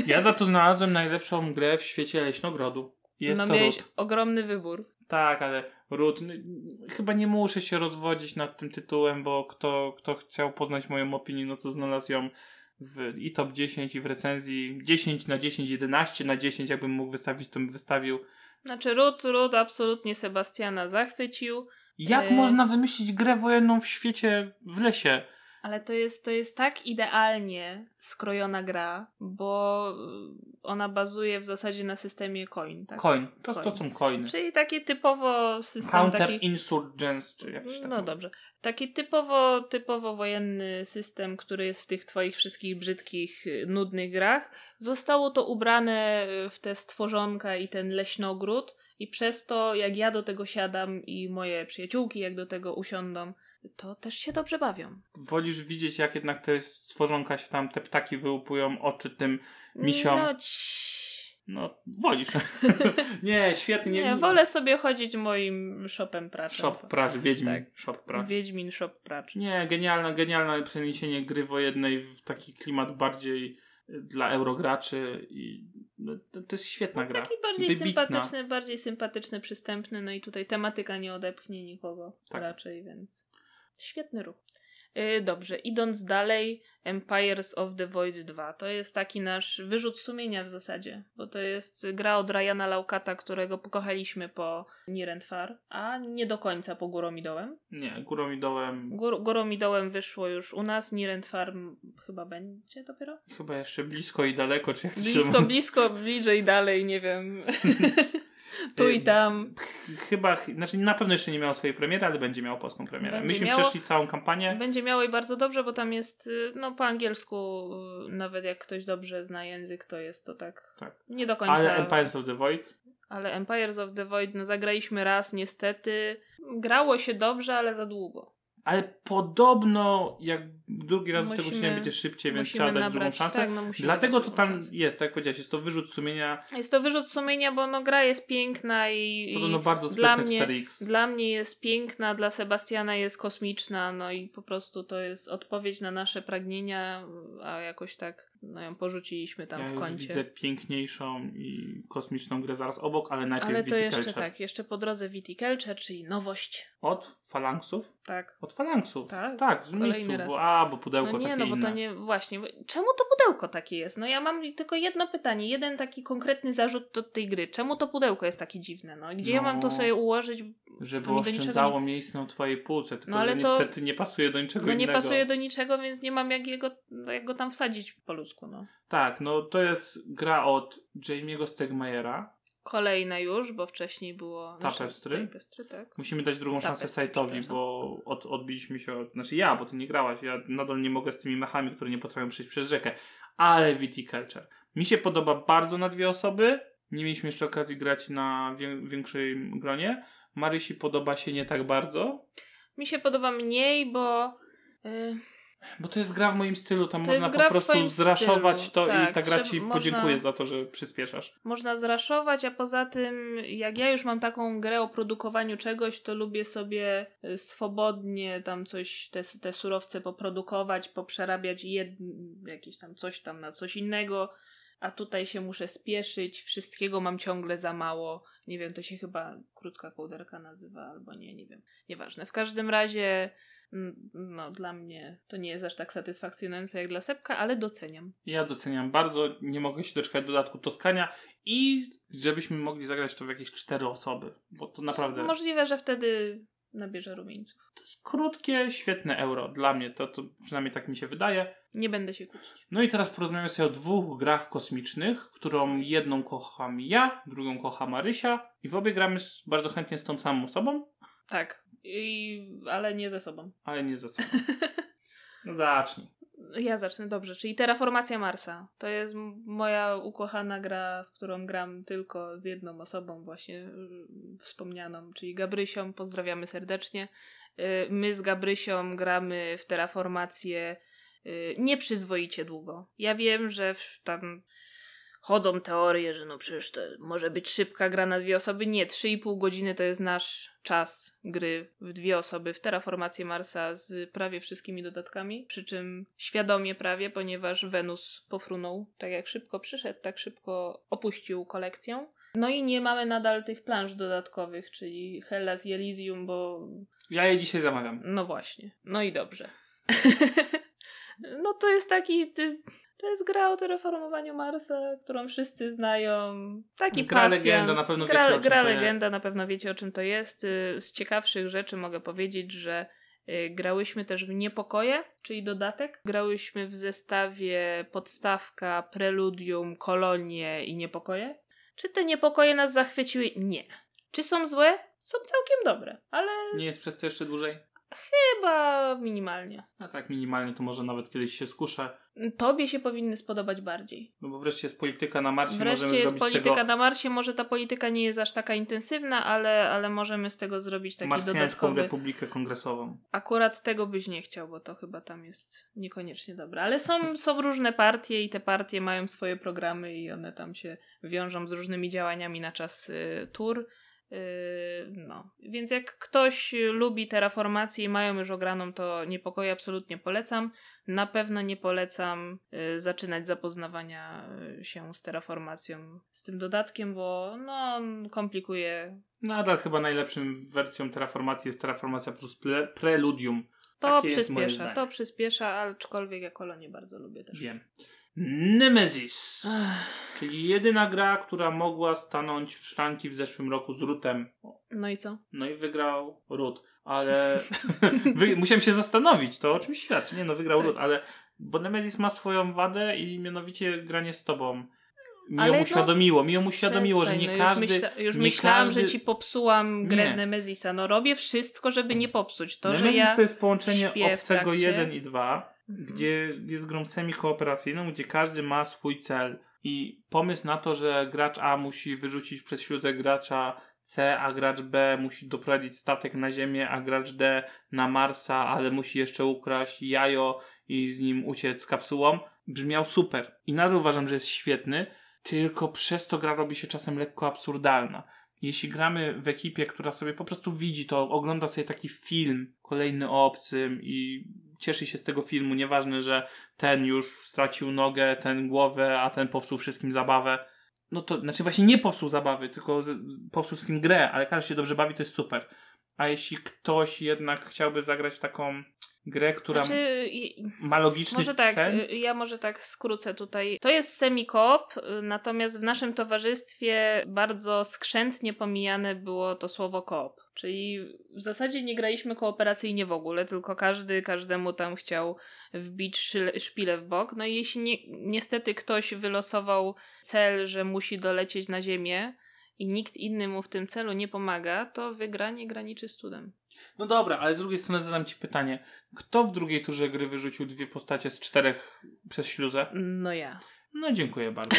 Ja za to znalazłem najlepszą grę w świecie Leśnogrodu. Jest no to miałeś ogromny wybór. Tak, ale Root, n- chyba nie muszę się rozwodzić nad tym tytułem, bo kto, kto chciał poznać moją opinię, no to znalazł ją w i top 10 i w recenzji 10 na 10, 11 na 10, jakbym mógł wystawić, to bym wystawił. Znaczy Rud, Rud absolutnie Sebastiana zachwycił. Jak E. można wymyślić grę wojenną w świecie, w lesie? Ale to jest, to jest tak idealnie skrojona gra, bo y, ona bazuje w zasadzie na systemie coin. Tak? Coin. To, to Coin. są coiny. Czyli taki typowo system Counter taki... Insurgents, czy jakiś taki. No dobrze. Taki typowo, typowo wojenny system, który jest w tych twoich wszystkich brzydkich, y, nudnych grach. Zostało to ubrane y, w te stworzonka i ten leśnogród i przez to, jak ja do tego siadam i moje przyjaciółki, jak do tego usiądą, to też się dobrze bawią. Wolisz widzieć, jak jednak te stworzonka się tam, te ptaki wyłupują oczy tym misiom? No, ci- No, wolisz. nie, świetnie. nie, wolę sobie chodzić moim shopem praczem. Shop Pracz, Wiedźmin. Tak. Shop Pracz. Wiedźmin Shop Pracz. Nie, genialne, genialne przeniesienie gry wojennej w taki klimat bardziej dla eurograczy i no, to, to jest świetna gra. Taki bardziej Wybitna. sympatyczny, bardziej sympatyczny, przystępny, no i tutaj tematyka nie odepchnie nikogo Tak. raczej, więc świetny ruch. Yy, dobrze, idąc dalej, Empires of the Void 2. To jest taki nasz wyrzut sumienia w zasadzie, bo to jest gra od Ryana Laukata, którego pokochaliśmy po Nirentfar, a nie do końca po Górą i Dołem. Nie, górą i dołem Gór, Górą i Dołem wyszło już u nas, Nirentfar chyba będzie dopiero? chyba jeszcze blisko i daleko, czy jak to się Blisko, blisko, bliżej, dalej, nie wiem. tu i tam. Chyba, znaczy na pewno jeszcze nie miało swojej premiery, ale będzie miało polską premierę. Będzie Myśmy miało. przeszli całą kampanię. Będzie miało i bardzo dobrze, bo tam jest, y, no po angielsku, y, nawet jak ktoś dobrze zna język, to jest to tak, Tak. nie do końca. Ale Empires of the Void ale Empires of the Void, no zagraliśmy raz niestety. Grało się dobrze, ale za długo. Ale podobno jak drugi raz do tego Musimy- się będzie szybciej, więc musimy trzeba dać nabrać- drugą szansę. tak, no musimy Dlatego to tam szansę. jest, tak jak powiedziałeś, jest to wyrzut sumienia, Jest to wyrzut sumienia, bo no gra jest piękna i, i podobno bardzo dla mnie, 4X. dla mnie jest piękna, dla Sebastiana jest kosmiczna, no i po prostu to jest odpowiedź na nasze pragnienia, a jakoś tak no ją porzuciliśmy tam ja w kącie. widzę piękniejszą i kosmiczną grę zaraz obok, ale najpierw Ale to jeszcze tak, jeszcze po drodze Viticulture, czyli nowość, Od falanksów? tak. Od falanksów. Tak, tak w miejscu, raz. bo a, bo pudełko No nie, takie no bo inne. to nie, właśnie, czemu to pudełko takie jest? No ja mam tylko jedno pytanie, jeden taki konkretny zarzut do tej gry. Czemu to pudełko jest takie dziwne? No gdzie ja mam to No, sobie ułożyć? Żeby oszczędzało miejsce na twojej półce, tylko No, ale że to- niestety nie pasuje do niczego No nie innego. pasuje do niczego, więc nie mam jak, jego, jak go tam wsadzić po ludzku, no. Tak, no to jest gra od Jamie'ego Stegmajera. Kolejna już, bo wcześniej było... Tapestry? Tapestry, tak. Musimy dać drugą szansę Tapestry, sajtowi, przepraszam. bo od, odbiliśmy się od... Znaczy ja, bo ty nie grałaś. Ja nadal nie mogę z tymi mechami, które nie potrafią przejść przez rzekę. Ale Viticulture. Mi się podoba bardzo na dwie osoby. Nie mieliśmy jeszcze okazji grać na wię- większej gronie. Marysi podoba się nie tak bardzo. Mi się podoba mniej, bo... y, Bo to jest gra w moim stylu, tam To można po prostu zraszować stylu, to i tak, ta gra ci można- podziękuję za to, że przyspieszasz. można zraszować, a poza tym, jak ja już mam taką grę o produkowaniu czegoś, to lubię sobie y, swobodnie tam coś, te, te surowce poprodukować, poprzerabiać jed, jakieś tam coś tam na coś innego, a tutaj się muszę spieszyć, wszystkiego mam ciągle za mało. Nie wiem, to się chyba krótka kołderka nazywa, albo nie, nie wiem. Nieważne. W każdym razie, no dla mnie to nie jest aż tak satysfakcjonujące jak dla Sepka, ale doceniam. Ja doceniam bardzo, nie mogę się doczekać dodatku Toskania i żebyśmy mogli zagrać to w jakieś cztery osoby, bo to naprawdę Możliwe, że wtedy nabierze rumieńców. to jest krótkie, świetne euro. Dla mnie to, to przynajmniej tak mi się wydaje. Nie będę się kłócić. No i teraz porozmawiamy sobie o dwóch grach kosmicznych, którą jedną kocham ja, drugą kocha Marysia i w obie gramy bardzo chętnie z tą samą osobą, Tak. I, ale nie ze sobą. ale nie ze sobą. No zacznij. Ja zacznę dobrze, czyli Terraformacja Marsa. To jest moja ukochana gra, w którą gram tylko z jedną osobą, właśnie y, wspomnianą, czyli Gabrysią. Pozdrawiamy serdecznie. Y, My z Gabrysią gramy w Terraformację y, nieprzyzwoicie długo. Ja wiem, że tam chodzą teorie, że no przecież to może być szybka gra na dwie osoby. Nie, 3,5 godziny to jest nasz czas gry w dwie osoby w Terraformację Marsa z prawie wszystkimi dodatkami, przy czym świadomie prawie, ponieważ Wenus pofrunął. Tak jak szybko przyszedł, tak szybko opuścił kolekcję. No i nie mamy nadal tych planż dodatkowych, czyli Hellas i Elysium, bo Ja je dzisiaj zamawiam. no właśnie. No i dobrze. no to jest taki. To jest gra o terraformowaniu Marsa, którą wszyscy znają. Taki Gra pasjans. legenda, na pewno gra, wiecie, o czym gra to jest. legenda, na pewno wiecie o czym to jest. Y, Z ciekawszych rzeczy mogę powiedzieć, że y, grałyśmy też w Niepokoje, czyli dodatek. Grałyśmy w zestawie podstawka, preludium, kolonie i niepokoje. Czy te niepokoje nas zachwyciły? Nie. Czy są złe? Są całkiem dobre, ale Nie jest przez to jeszcze dłużej? Chyba minimalnie. A tak minimalnie to może nawet kiedyś się skuszę. Tobie się powinny spodobać bardziej. No bo wreszcie jest polityka na Marsie, Wreszcie możemy jest polityka tego na Marsie. Może ta polityka nie jest aż taka intensywna, ale, ale możemy z tego zrobić taki Marsjańską dodatkowy. Republikę Kongresową. Akurat tego byś nie chciał, bo to chyba tam jest niekoniecznie dobre. Ale są, są różne partie i te partie mają swoje programy i one tam się wiążą z różnymi działaniami na czas y, tur. Y, no, więc jak ktoś lubi terraformację i mają już ograną, to niepokoje absolutnie polecam. Na pewno nie polecam y, zaczynać zapoznawania y, się z terraformacją, z tym dodatkiem, bo no, on komplikuje. Nadal chyba najlepszym wersją Terraformacji jest Terraformacja plus pre Preludium. To Takie przyspiesza, to przyspiesza, aczkolwiek ja kolonie bardzo lubię też. Wiem. Nemesis. Czyli jedyna gra, która mogła stanąć w szranki w zeszłym roku z Rootem. No i co? No i wygrał Root. Ale Wy, musiałem się zastanowić, to o czym świadczy. Nie no, wygrał Tak. Root, ale bo Nemesis ma swoją wadę i mianowicie granie z tobą. Mi Ale ją no, uświadomiło, mi ją uświadomiło, że Przestań, nie no każdy... Już, myśla, już nie myślałam, każdy... że ci popsułam grę Nie. Nemezisa. No robię wszystko, żeby nie popsuć. To, Nemesis że ja to jest połączenie obcego trakcie. 1 i 2, Mhm. Gdzie jest grą semi-kooperacyjną, gdzie każdy ma swój cel. I pomysł na to, że gracz A musi wyrzucić przez śluzę gracza C, a gracz B musi doprowadzić statek na Ziemię, a gracz D na Marsa, ale musi jeszcze ukraść jajo i z nim uciec kapsułą. Brzmiał super. I nadal uważam, że jest świetny, tylko przez to gra robi się czasem lekko absurdalna. Jeśli gramy w ekipie, która sobie po prostu widzi to, ogląda sobie taki film, kolejny o obcym i cieszy się z tego filmu, nieważne, że ten już stracił nogę, ten głowę, a ten popsuł wszystkim zabawę, no to, znaczy właśnie nie popsuł zabawy, tylko popsuł wszystkim grę, ale każdy się dobrze bawi, to jest super. A jeśli ktoś jednak chciałby zagrać w taką grę, która Znaczy, ma logiczny może tak, sens, y, ja może tak skrócę tutaj. To jest semi-koop, y, natomiast w naszym towarzystwie bardzo skrzętnie pomijane było to słowo koop. Czyli w zasadzie nie graliśmy kooperacyjnie w ogóle, tylko każdy każdemu tam chciał wbić szpilę w bok. No i jeśli nie, niestety ktoś wylosował cel, że musi dolecieć na ziemię i nikt inny mu w tym celu nie pomaga, to wygranie graniczy z cudem. No dobra, ale z drugiej strony zadam ci pytanie. Kto w drugiej turze gry wyrzucił dwie postacie z czterech przez śluzę? No ja. No dziękuję bardzo.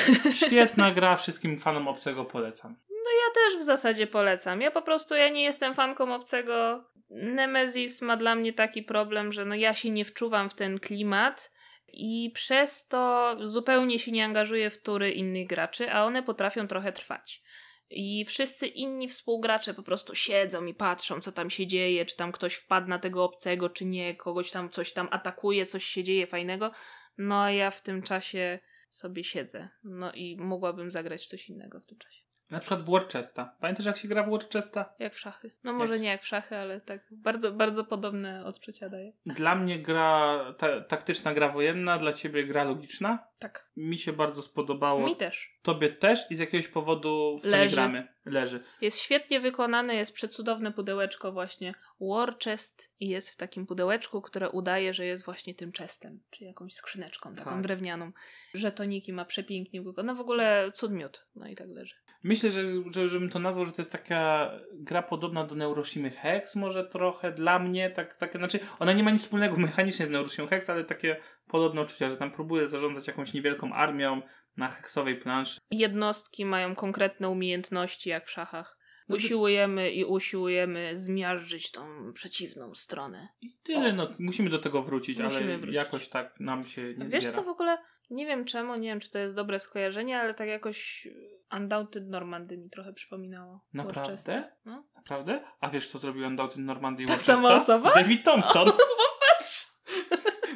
Świetna gra, wszystkim fanom obcego polecam. Ja też w zasadzie polecam. Ja po prostu ja nie jestem fanką obcego. Nemesis ma dla mnie taki problem, że no ja się nie wczuwam w ten klimat i przez to zupełnie się nie angażuję w tury innych graczy, a one potrafią trochę trwać. I wszyscy inni współgracze po prostu siedzą i patrzą, co tam się dzieje, czy tam ktoś wpadł na tego obcego, czy nie, kogoś tam coś tam atakuje, coś się dzieje fajnego. No a ja w tym czasie sobie siedzę. No i mogłabym zagrać w coś innego w tym czasie. Na przykład w Worcesta. Pamiętasz jak się gra w Worcesta? Jak w szachy. No może nie jak w szachy, ale tak bardzo, bardzo podobne odczucia daje. Dla mnie gra ta, taktyczna gra wojenna, dla ciebie gra logiczna. Tak. Mi się bardzo spodobało. Mi też. Tobie też i z jakiegoś powodu w to nie Leży. gramy. Leży. Jest świetnie wykonane, jest przecudowne pudełeczko właśnie War Chest i jest w takim pudełeczku, które udaje, że jest właśnie tym chestem, czy jakąś skrzyneczką taką Tak. drewnianą. Żetoniki ma przepięknie wykonane. No w ogóle cud miód. No i tak leży. Myślę, że, że żebym to nazwał, że to jest taka gra podobna do Neuroshimy Hex może trochę dla mnie, tak, takie, znaczy ona nie ma nic wspólnego mechanicznie z Neuroshimą Hex, ale takie podobne uczucia, że tam próbuje zarządzać jakąś niewielką armią na heksowej planszy. Jednostki mają konkretne umiejętności, jak w szachach. No Usiłujemy i usiłujemy zmiażdżyć tą przeciwną stronę. I tyle, no musimy do tego wrócić, Musimy ale wrócić. jakoś tak nam się nie Wiesz zbiera. co w ogóle? Nie wiem czemu, nie wiem czy to jest dobre skojarzenie, ale tak jakoś Undaunted Normandy mi trochę przypominało. Naprawdę? No. Naprawdę? A wiesz, co zrobił Undoubted Normandy i Ta Worcester? sama osoba? David Thompson.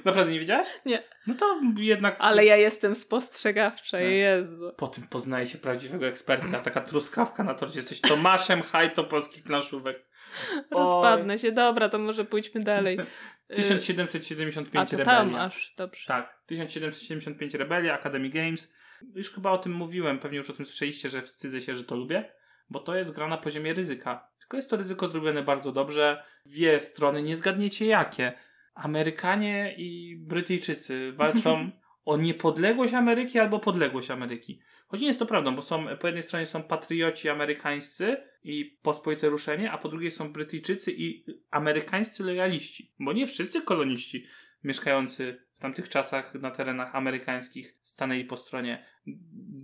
Naprawdę nie wiedziałaś? Nie. No to jednak... Ale ja jestem spostrzegawcza, No. Jezu. Po tym poznaje się prawdziwego eksperta, taka truskawka na torcie. Jesteś Tomaszem Hajto polskich planszówek. Rozpadnę się. Dobra, to może pójdźmy dalej. Y, 1775 A to Rebelia. tam aż, dobrze. Tak, 1775 Rebelia, Academy Games. Już chyba o tym mówiłem, pewnie już o tym słyszeliście, że wstydzę się, że to lubię, bo to jest gra na poziomie ryzyka. Tylko jest to ryzyko zrobione bardzo dobrze. Dwie strony, nie zgadniecie jakie. Amerykanie i Brytyjczycy walczą o niepodległość Ameryki albo podległość Ameryki. Choć nie jest to prawdą, bo są, po jednej stronie są patrioci amerykańscy i pospolite ruszenie, a po drugiej są Brytyjczycy i amerykańscy lojaliści. Bo nie wszyscy koloniści mieszkający w tamtych czasach na terenach amerykańskich stanęli po stronie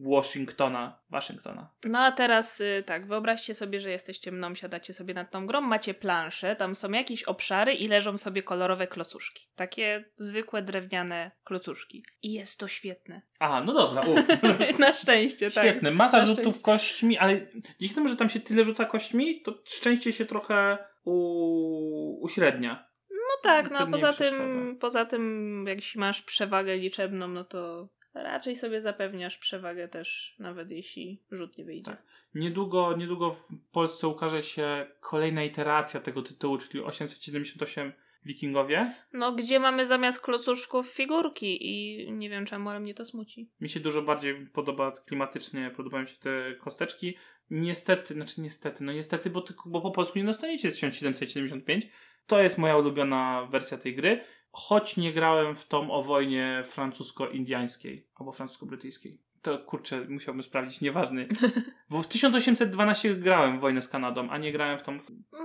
Washingtona, Waszyngtona. No a teraz y, tak, wyobraźcie sobie, że jesteście mną, siadacie sobie nad tą grą, macie planszę, tam są jakieś obszary i leżą sobie kolorowe klocuszki. Takie zwykłe drewniane klocuszki. I jest to świetne. Aha, no dobra, uf. Na szczęście, tak. Świetne, masa Na rzutów szczęście. kośćmi, ale dzięki temu, że tam się tyle rzuca kośćmi, to szczęście się trochę u... uśrednia. No tak, no a poza tym, poza tym, jak masz przewagę liczebną, no to raczej sobie zapewniasz przewagę też, nawet jeśli rzut nie wyjdzie. Tak. Niedługo, niedługo w Polsce ukaże się kolejna iteracja tego tytułu, czyli 878 Wikingowie. No, gdzie mamy zamiast klocuszków figurki i nie wiem czemu, ale mnie to smuci. Mi się dużo bardziej podoba klimatycznie, podobają się te kosteczki. Niestety, znaczy niestety, no niestety, bo, tylko, bo po polsku nie dostaniecie 1775. To jest moja ulubiona wersja tej gry, choć nie grałem w tą o wojnie francusko-indiańskiej albo francusko-brytyjskiej. To kurczę, musiałbym sprawdzić, nieważny. Bo w 1812 grałem w wojnę z Kanadą, a nie grałem w tą.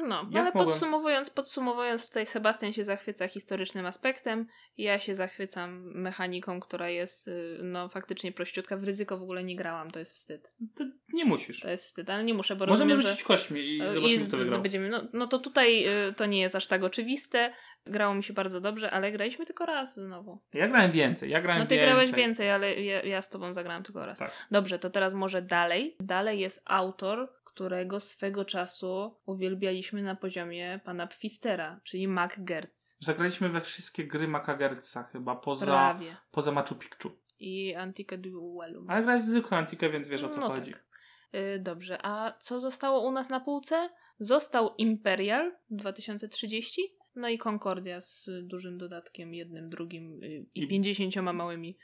No, Jak ale mogłem? podsumowując, podsumowując, tutaj Sebastian się zachwyca historycznym aspektem, ja się zachwycam mechaniką, która jest y, no faktycznie prościutka. W ryzyko w ogóle nie grałam, to jest wstyd. To nie musisz. To jest wstyd, ale nie muszę, bo Możemy rozumiem, rzucić kośćmi i że... zobaczymy, i kto wygrał. będziemy, no, no to tutaj y, to nie jest aż tak oczywiste. Grało mi się bardzo dobrze, ale graliśmy tylko raz znowu. Ja grałem więcej, ja grałem No ty więcej. grałeś więcej, ale ja, ja z tobą zagrałam tylko raz. Tak. Dobrze, to teraz może dalej. Dalej jest autor, którego swego czasu uwielbialiśmy na poziomie pana Pfistera, czyli Mac Gertz. Zagraliśmy we wszystkie gry Makagertza chyba, poza, Prawie. poza Machu Picchu. I Antica Duellum. Ale grałeś zwykłą antikę, więc wiesz o co no chodzi. Tak. Dobrze, a co zostało u nas na półce? Został Imperial 2030, no i Concordia z dużym dodatkiem, jednym, drugim y, i I- 50 małymi.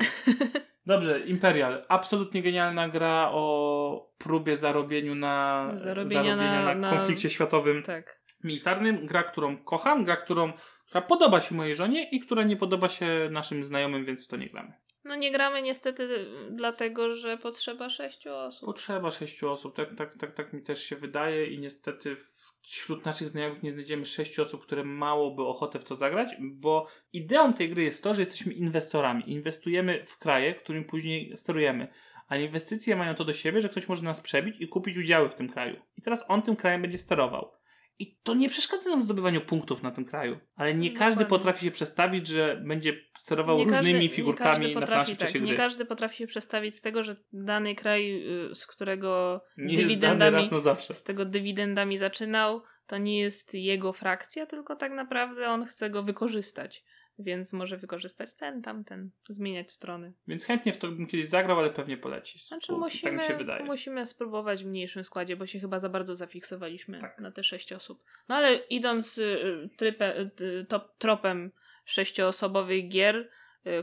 Dobrze, Imperial. Absolutnie genialna gra o próbie zarobieniu na, Zarobienia na- na, na- konflikcie światowym Tak. militarnym. Gra, którą kocham, gra, którą, która podoba się mojej żonie i która nie podoba się naszym znajomym, więc w to nie gramy. No nie gramy niestety dlatego, że potrzeba sześciu osób. Potrzeba sześciu osób, tak, tak, tak, tak mi też się wydaje i niestety wśród naszych znajomych nie znajdziemy sześciu osób, które małoby ochotę w to zagrać, bo ideą tej gry jest to, że jesteśmy inwestorami. Inwestujemy w kraje, którym później sterujemy. A inwestycje mają to do siebie, że ktoś może nas przebić i kupić udziały w tym kraju. I teraz on tym krajem będzie sterował. I to nie przeszkadza nam w zdobywaniu punktów na tym kraju. Ale nie każdy Dokładnie. potrafi się przestawić, że będzie sterował Nie różnymi każdy- nie figurkami każdy na planszy w tak, czasie Nie gry. każdy potrafi się przestawić z tego, że dany kraj, y, z którego Nie dywidendami, z tego dywidendami zaczynał, to nie jest jego frakcja, tylko tak naprawdę on chce go wykorzystać. Więc może wykorzystać ten, tamten, zmieniać strony. Więc chętnie w to bym kiedyś zagrał, ale pewnie poleci. Znaczy musimy, Tak mi się wydaje. musimy spróbować w mniejszym składzie, bo się chyba za bardzo zafiksowaliśmy Tak. na te sześć osób. No ale idąc y, trypę, y, top, tropem sześcioosobowych gier, y,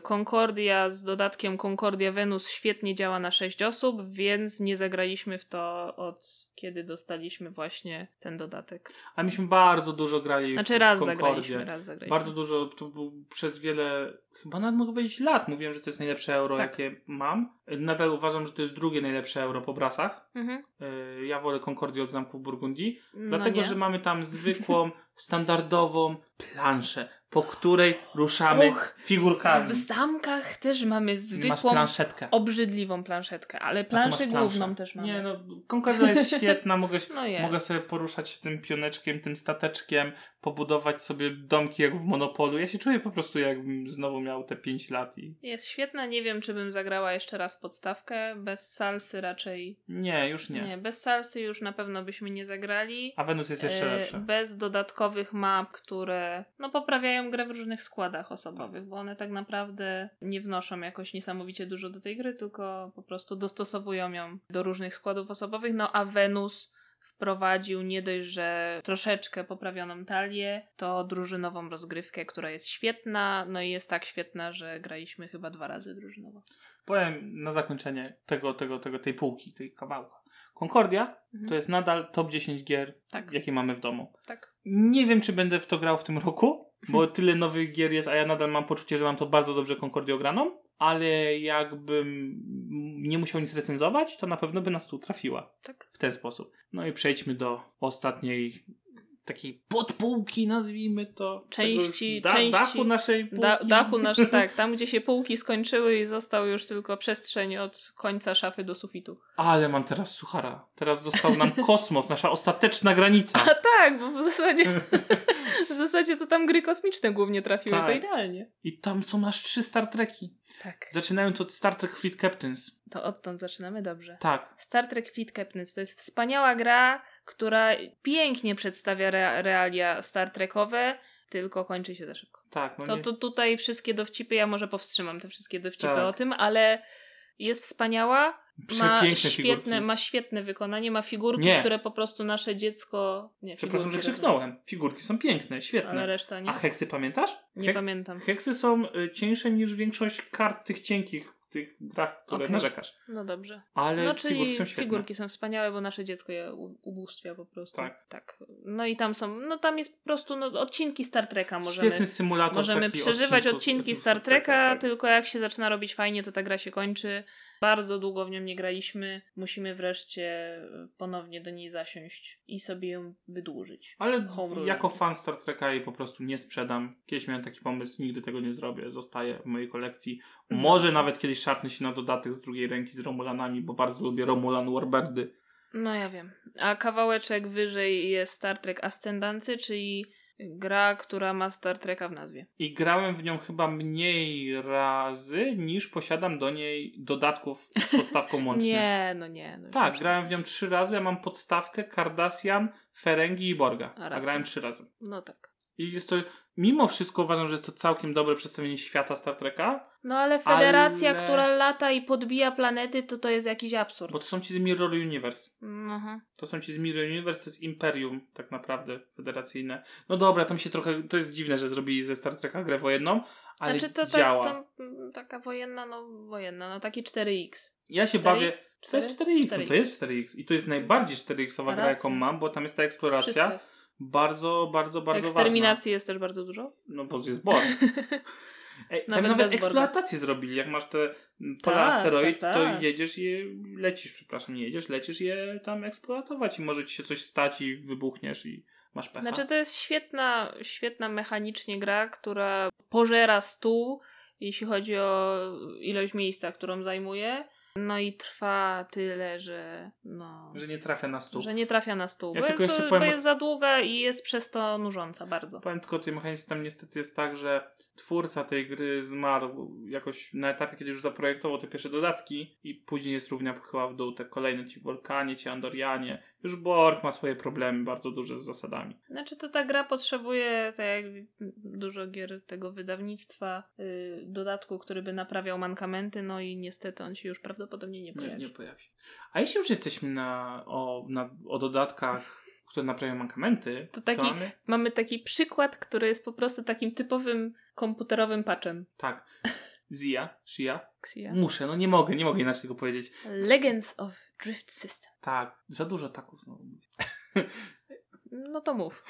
Concordia z dodatkiem Concordia Venus świetnie działa na sześć osób, więc nie zagraliśmy w to od kiedy dostaliśmy właśnie ten dodatek. A myśmy bardzo dużo grali Znaczy w raz Concordzie. zagraliśmy, raz zagraliśmy. Bardzo dużo, to był przez wiele, chyba nawet mogę powiedzieć lat, mówiłem, że to jest najlepsze euro, Tak. jakie mam. Nadal uważam, że to jest drugie najlepsze euro po brasach. Mhm. Yy, Ja wolę Concordię od Zamków Burgundii, No dlatego, nie. że mamy tam zwykłą, standardową planszę, po której ruszamy Och, figurkami. W zamkach też mamy zwykłą, planszetkę. obrzydliwą planszetkę, ale planszę główną też mamy. Nie no, Concordia jest świetna, mogę, No jest. mogę sobie poruszać tym pioneczkiem, tym stateczkiem, pobudować sobie domki jak w Monopolu. Ja się czuję po prostu jakbym znowu miał te 5 lat i... Jest świetna, nie wiem czy bym zagrała jeszcze raz podstawkę, bez salsy raczej Nie, już nie. bez salsy już na pewno byśmy nie zagrali. A Venus jest jeszcze E, lepsze. Bez dodatkowych map, które no poprawiają grę w różnych składach osobowych, bo one tak naprawdę nie wnoszą jakoś niesamowicie dużo do tej gry, tylko po prostu dostosowują ją do różnych składów osobowych. No a Venus wprowadził nie dość, że troszeczkę poprawioną talię, to drużynową rozgrywkę, która jest świetna, no i jest tak świetna, że graliśmy chyba dwa razy drużynowo. Powiem na zakończenie tego, tego, tego, tej półki, tej kawałka. Concordia Mhm. to jest nadal top 10 gier, Tak, jakie mamy w domu. tak. Nie wiem, czy będę w to grał w tym roku, bo tyle nowych gier jest, a ja nadal mam poczucie, że mam to bardzo dobrze Concordię ograną, ale jakbym nie musiał nic recenzować, to na pewno by nas tu trafiła. Tak. w ten sposób. No i przejdźmy do ostatniej takiej podpółki, nazwijmy to. Części- już części- dachu naszej półki. Da, dachu nasz, tak, tam gdzie się półki skończyły i został już tylko przestrzeń od końca szafy do sufitu. Ale mam teraz suchara. Teraz został nam kosmos, nasza ostateczna granica. A tak, bo w zasadzie, zasadzie to tam gry kosmiczne głównie trafiły, to Tak. idealnie. I tam są nasz trzy Star Treki. Tak. Zaczynając od Star Trek Fleet Captains. To odtąd zaczynamy dobrze. Tak. Star Trek Fleet Captains to jest wspaniała gra, która pięknie przedstawia rea- realia Star Trekowe, tylko kończy się za szybko. Tak, no To, nie, to tutaj wszystkie dowcipy, ja może powstrzymam te wszystkie dowcipy Tak. o tym, ale jest wspaniała, ma przepiękne świetne, figurki. ma świetne wykonanie, ma figurki, Nie. które po prostu nasze dziecko... Nie, Przepraszam, że figurki, krzyknąłem. Figurki są piękne, świetne. Ale reszta nie. A heksy pamiętasz? Nie Hek- pamiętam. Heksy są y, cieńsze niż większość kart tych cienkich w tych grach, które Okej. narzekasz. No dobrze. Ale No czyli figurki są świetne. figurki są wspaniałe, bo nasze dziecko je ubóstwia po prostu. Tak. tak. No i tam są, no tam jest po prostu no, odcinki Star Treka możemy. Świetny symulator Możemy przeżywać odcinki Star Treka, tak. tylko jak się zaczyna robić fajnie, to ta gra się kończy. Bardzo długo w nią nie graliśmy. Musimy wreszcie y, ponownie do niej zasiąść i sobie ją wydłużyć. Ale jako fan Star Treka jej po prostu nie sprzedam. Kiedyś miałem taki pomysł, nigdy tego nie zrobię. Zostaje w mojej kolekcji. Mhm. Może nawet kiedyś szarpnę się na dodatek z drugiej ręki z Romulanami, bo bardzo lubię Romulan Warbirdy. No ja wiem. A kawałeczek wyżej jest Star Trek Ascendancy, czyli gra, która ma Star Treka w nazwie. I grałem w nią chyba mniej razy, niż posiadam do niej dodatków z podstawką łącznie. Nie, no nie. No Tak, grałem w nią trzy razy. Ja mam podstawkę Cardassian, Ferengi i Borga. A, A grałem trzy razy. No tak. I jest to, mimo wszystko uważam, że jest to całkiem dobre przedstawienie świata Star Treka, No ale federacja, Ale- która lata i podbija planety, to to jest jakiś absurd. bo to są ci z Mirror Universe. Mhm. To są ci z Mirror Universe, to jest Imperium tak naprawdę federacyjne. No dobra, tam się trochę, to jest dziwne, że zrobili ze Star Treka grę wojenną, ale znaczy to, to, działa. to mm, taka wojenna, no wojenna, no taki 4X. Ja się 4X? bawię... To jest 4X, no 4X. to jest 4X. I to jest najbardziej 4X-owa gra, jaką mam, bo tam jest ta Wszystko eksploracja jest. Bardzo, bardzo, bardzo ważna. Eksterminacji jest też bardzo dużo. No bo jest Borg. Ej, tam Nawet nawet bez Borga. eksploatację zrobili. Jak masz te pola Tak, asteroid, tak, to tak. jedziesz je, lecisz, przepraszam, nie jedziesz, lecisz je tam eksploatować i może ci się coś stać i wybuchniesz i masz pecha. Znaczy to jest świetna, świetna mechanicznie gra, która pożera stół, jeśli chodzi o ilość miejsca, którą zajmuje. No i trwa tyle, że no... Że nie trafia na stół. Że nie trafia na stół, Ja bo, tylko jest, jeszcze powiem jest za długa i jest przez to nużąca bardzo. Powiem tylko o tej mechanice, tam niestety jest tak, że twórca tej gry zmarł jakoś na etapie, kiedy już zaprojektował te pierwsze dodatki i później jest równia pochyła w dół te kolejne, ci Wolkanie, ci Andorianie. Już Borg ma swoje problemy bardzo duże z zasadami. Znaczy to ta gra potrzebuje, tak jak dużo gier tego wydawnictwa, yy, dodatku, który by naprawiał mankamenty, no i niestety on się już prawdopodobnie nie Nie, pojawi. nie pojawi. A jeśli już jesteśmy na, o, na, o dodatkach, które naprawiają mankamenty, To taki- mamy, Mamy taki przykład, który jest po prostu takim typowym komputerowym patchem. tak, Zia, Shia, Xia. muszę, no nie mogę, nie mogę inaczej tego powiedzieć. Legends of Drift System. Tak, za dużo taków znowu mówię. No to mów.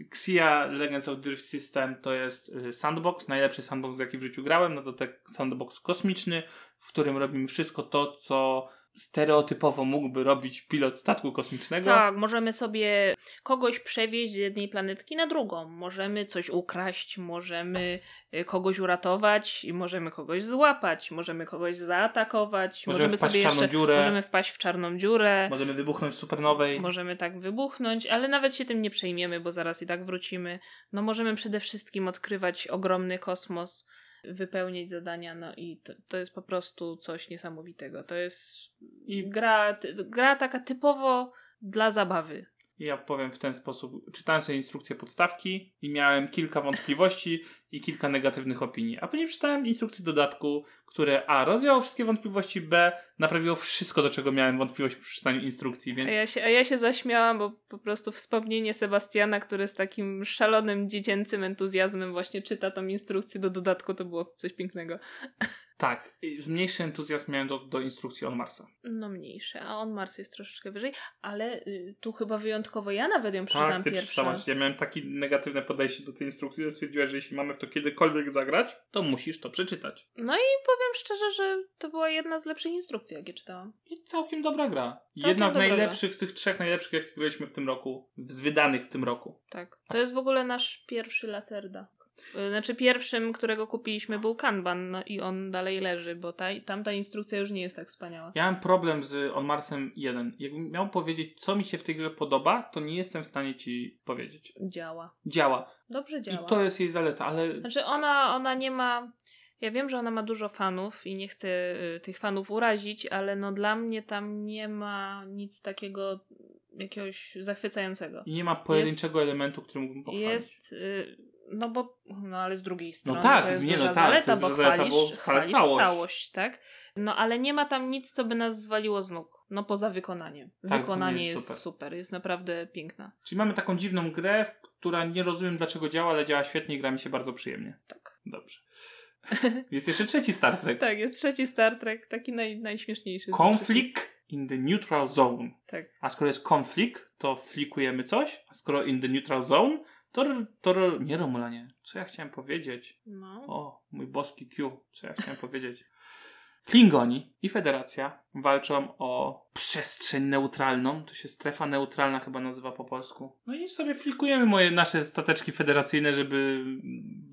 Xia Legends of Drift System to jest y, sandbox, najlepszy sandbox jaki w życiu grałem, no to tak sandbox kosmiczny, w którym robimy wszystko to, co stereotypowo mógłby robić pilot statku kosmicznego. Tak, możemy sobie kogoś przewieźć z jednej planetki na drugą. Możemy coś ukraść, możemy y, kogoś uratować, i możemy kogoś złapać, możemy kogoś zaatakować, Możemy możemy, wpaść sobie w czarną jeszcze dziurę. możemy wpaść w czarną dziurę. Możemy wybuchnąć w supernowej. Możemy tak wybuchnąć, ale nawet się tym nie przejmiemy, bo zaraz i tak wrócimy. No możemy przede wszystkim odkrywać ogromny kosmos, wypełnić zadania, no i to, to jest po prostu coś niesamowitego. To jest I gra, gra taka typowo dla zabawy. ja powiem w ten sposób. Czytałem sobie instrukcję podstawki i miałem kilka wątpliwości i kilka negatywnych opinii. A później czytałem instrukcję dodatku, które A. rozwiało wszystkie wątpliwości, B. naprawiło wszystko, do czego miałem wątpliwość przy czytaniu instrukcji, A więc ja, się, a ja się zaśmiałam, bo po prostu wspomnienie Sebastiana, który z takim szalonym, dziecięcym entuzjazmem właśnie czyta tą instrukcję do dodatku, to było coś pięknego. tak. Mniejszy entuzjazm miałem do, do instrukcji on Marsa. No mniejsze, a on Mars jest troszeczkę wyżej, ale y, tu chyba wyjątkowo ja nawet ją przeczytałam Tak, ty pierwsza. przeczytałaś. Ja miałem takie negatywne podejście do tej instrukcji, że stwierdziłem, że jeśli mamy w to kiedykolwiek zagrać, to musisz to przeczytać. No i powiem szczerze, że to była jedna z lepszych instrukcji, jakie czytałam. I całkiem dobra gra. Całkiem Jedna z dobra gra. najlepszych, tych trzech najlepszych, jakie graliśmy w tym roku. Z wydanych w tym roku. Tak. To jest w ogóle nasz pierwszy Lacerda. Y, Znaczy pierwszym, którego kupiliśmy był Kanban no i on dalej leży, bo ta, tamta instrukcja już nie jest tak wspaniała. Ja mam problem z On Marsem 1. Jakbym miał powiedzieć, co mi się w tej grze podoba, to nie jestem w stanie ci powiedzieć. Działa. Działa. Dobrze działa. I to jest jej zaleta, ale Znaczy ona, ona nie ma... Ja wiem, że ona ma dużo fanów i nie chcę y, tych fanów urazić, ale no dla mnie tam nie ma nic takiego jakiegoś zachwycającego. i nie ma pojedynczego elementu, który mógłbym pochwalić. Jest... Y, no bo, no ale z drugiej strony tak, to jest nie, no duża tak, to zaleta, jest bo zaleta, chwalisz, bo chwalisz całość. całość. tak? No ale nie ma tam nic, co by nas zwaliło z nóg. No poza wykonaniem. Tak, Wykonanie jest jest super. super. jest naprawdę piękna. Czyli mamy taką dziwną grę, która nie rozumiem dlaczego działa, ale działa świetnie i gra mi się bardzo przyjemnie. Tak. Dobrze. Jest jeszcze trzeci Star Trek. Tak, jest trzeci Star Trek, taki naj, najśmieszniejszy. z Conflict in the neutral zone. Tak. A skoro jest konflikt, to flikujemy coś, a skoro in the neutral zone, to, to nie Romulanie. Co ja chciałem powiedzieć? No. O, mój boski Q. Co ja chciałem powiedzieć? Klingoni i Federacja walczą o przestrzeń neutralną. To się strefa neutralna chyba nazywa po polsku. No i sobie flikujemy moje nasze stateczki federacyjne, żeby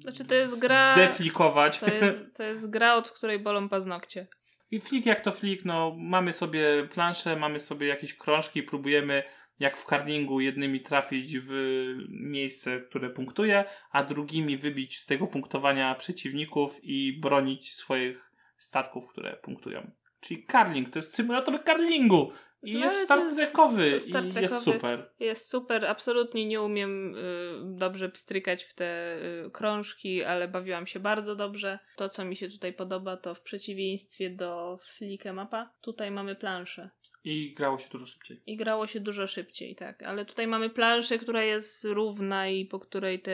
Znaczy, to jest gra- zdeflikować. To jest, to jest gra, od której bolą paznokcie. I flik jak to flik, no mamy sobie planszę, mamy sobie jakieś krążki, próbujemy jak w karlingu jednymi trafić w miejsce, które punktuje, a drugimi wybić z tego punktowania przeciwników i bronić swoich statków, które punktują. Czyli karling, to jest symulator karlingu i No, jest Star jest Trekowy Star i jest super. Jest super, absolutnie nie umiem y, dobrze pstrykać w te y, krążki, ale bawiłam się bardzo dobrze. To, co mi się tutaj podoba, to w przeciwieństwie do Flickr Mapa, tutaj mamy planszę. I grało się dużo szybciej. I grało się dużo szybciej, tak. Ale tutaj mamy planszę, która jest równa i po której te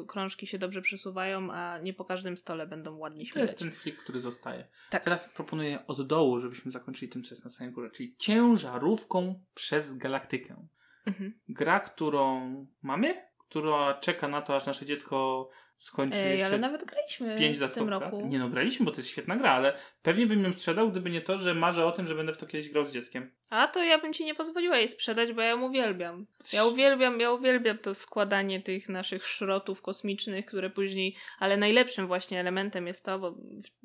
y, krążki się dobrze przesuwają, a nie po każdym stole będą ładnie To jest śmigać. ten flik, który zostaje. Tak. Teraz proponuję od dołu, żebyśmy zakończyli tym, co jest na samej górze, czyli ciężarówką przez galaktykę. Mhm. gra, którą mamy, która czeka na to, aż nasze dziecko skończy Ej, ale nawet graliśmy pięć w tym roku. Nie no, graliśmy, bo to jest świetna gra, ale pewnie bym ją sprzedał, gdyby nie to, że marzę o tym, że będę w to kiedyś grał z dzieckiem. A to ja bym ci nie pozwoliła jej sprzedać, bo ja ją uwielbiam. Ja uwielbiam, ja uwielbiam to składanie tych naszych szrotów kosmicznych, które później, ale najlepszym właśnie elementem jest to, bo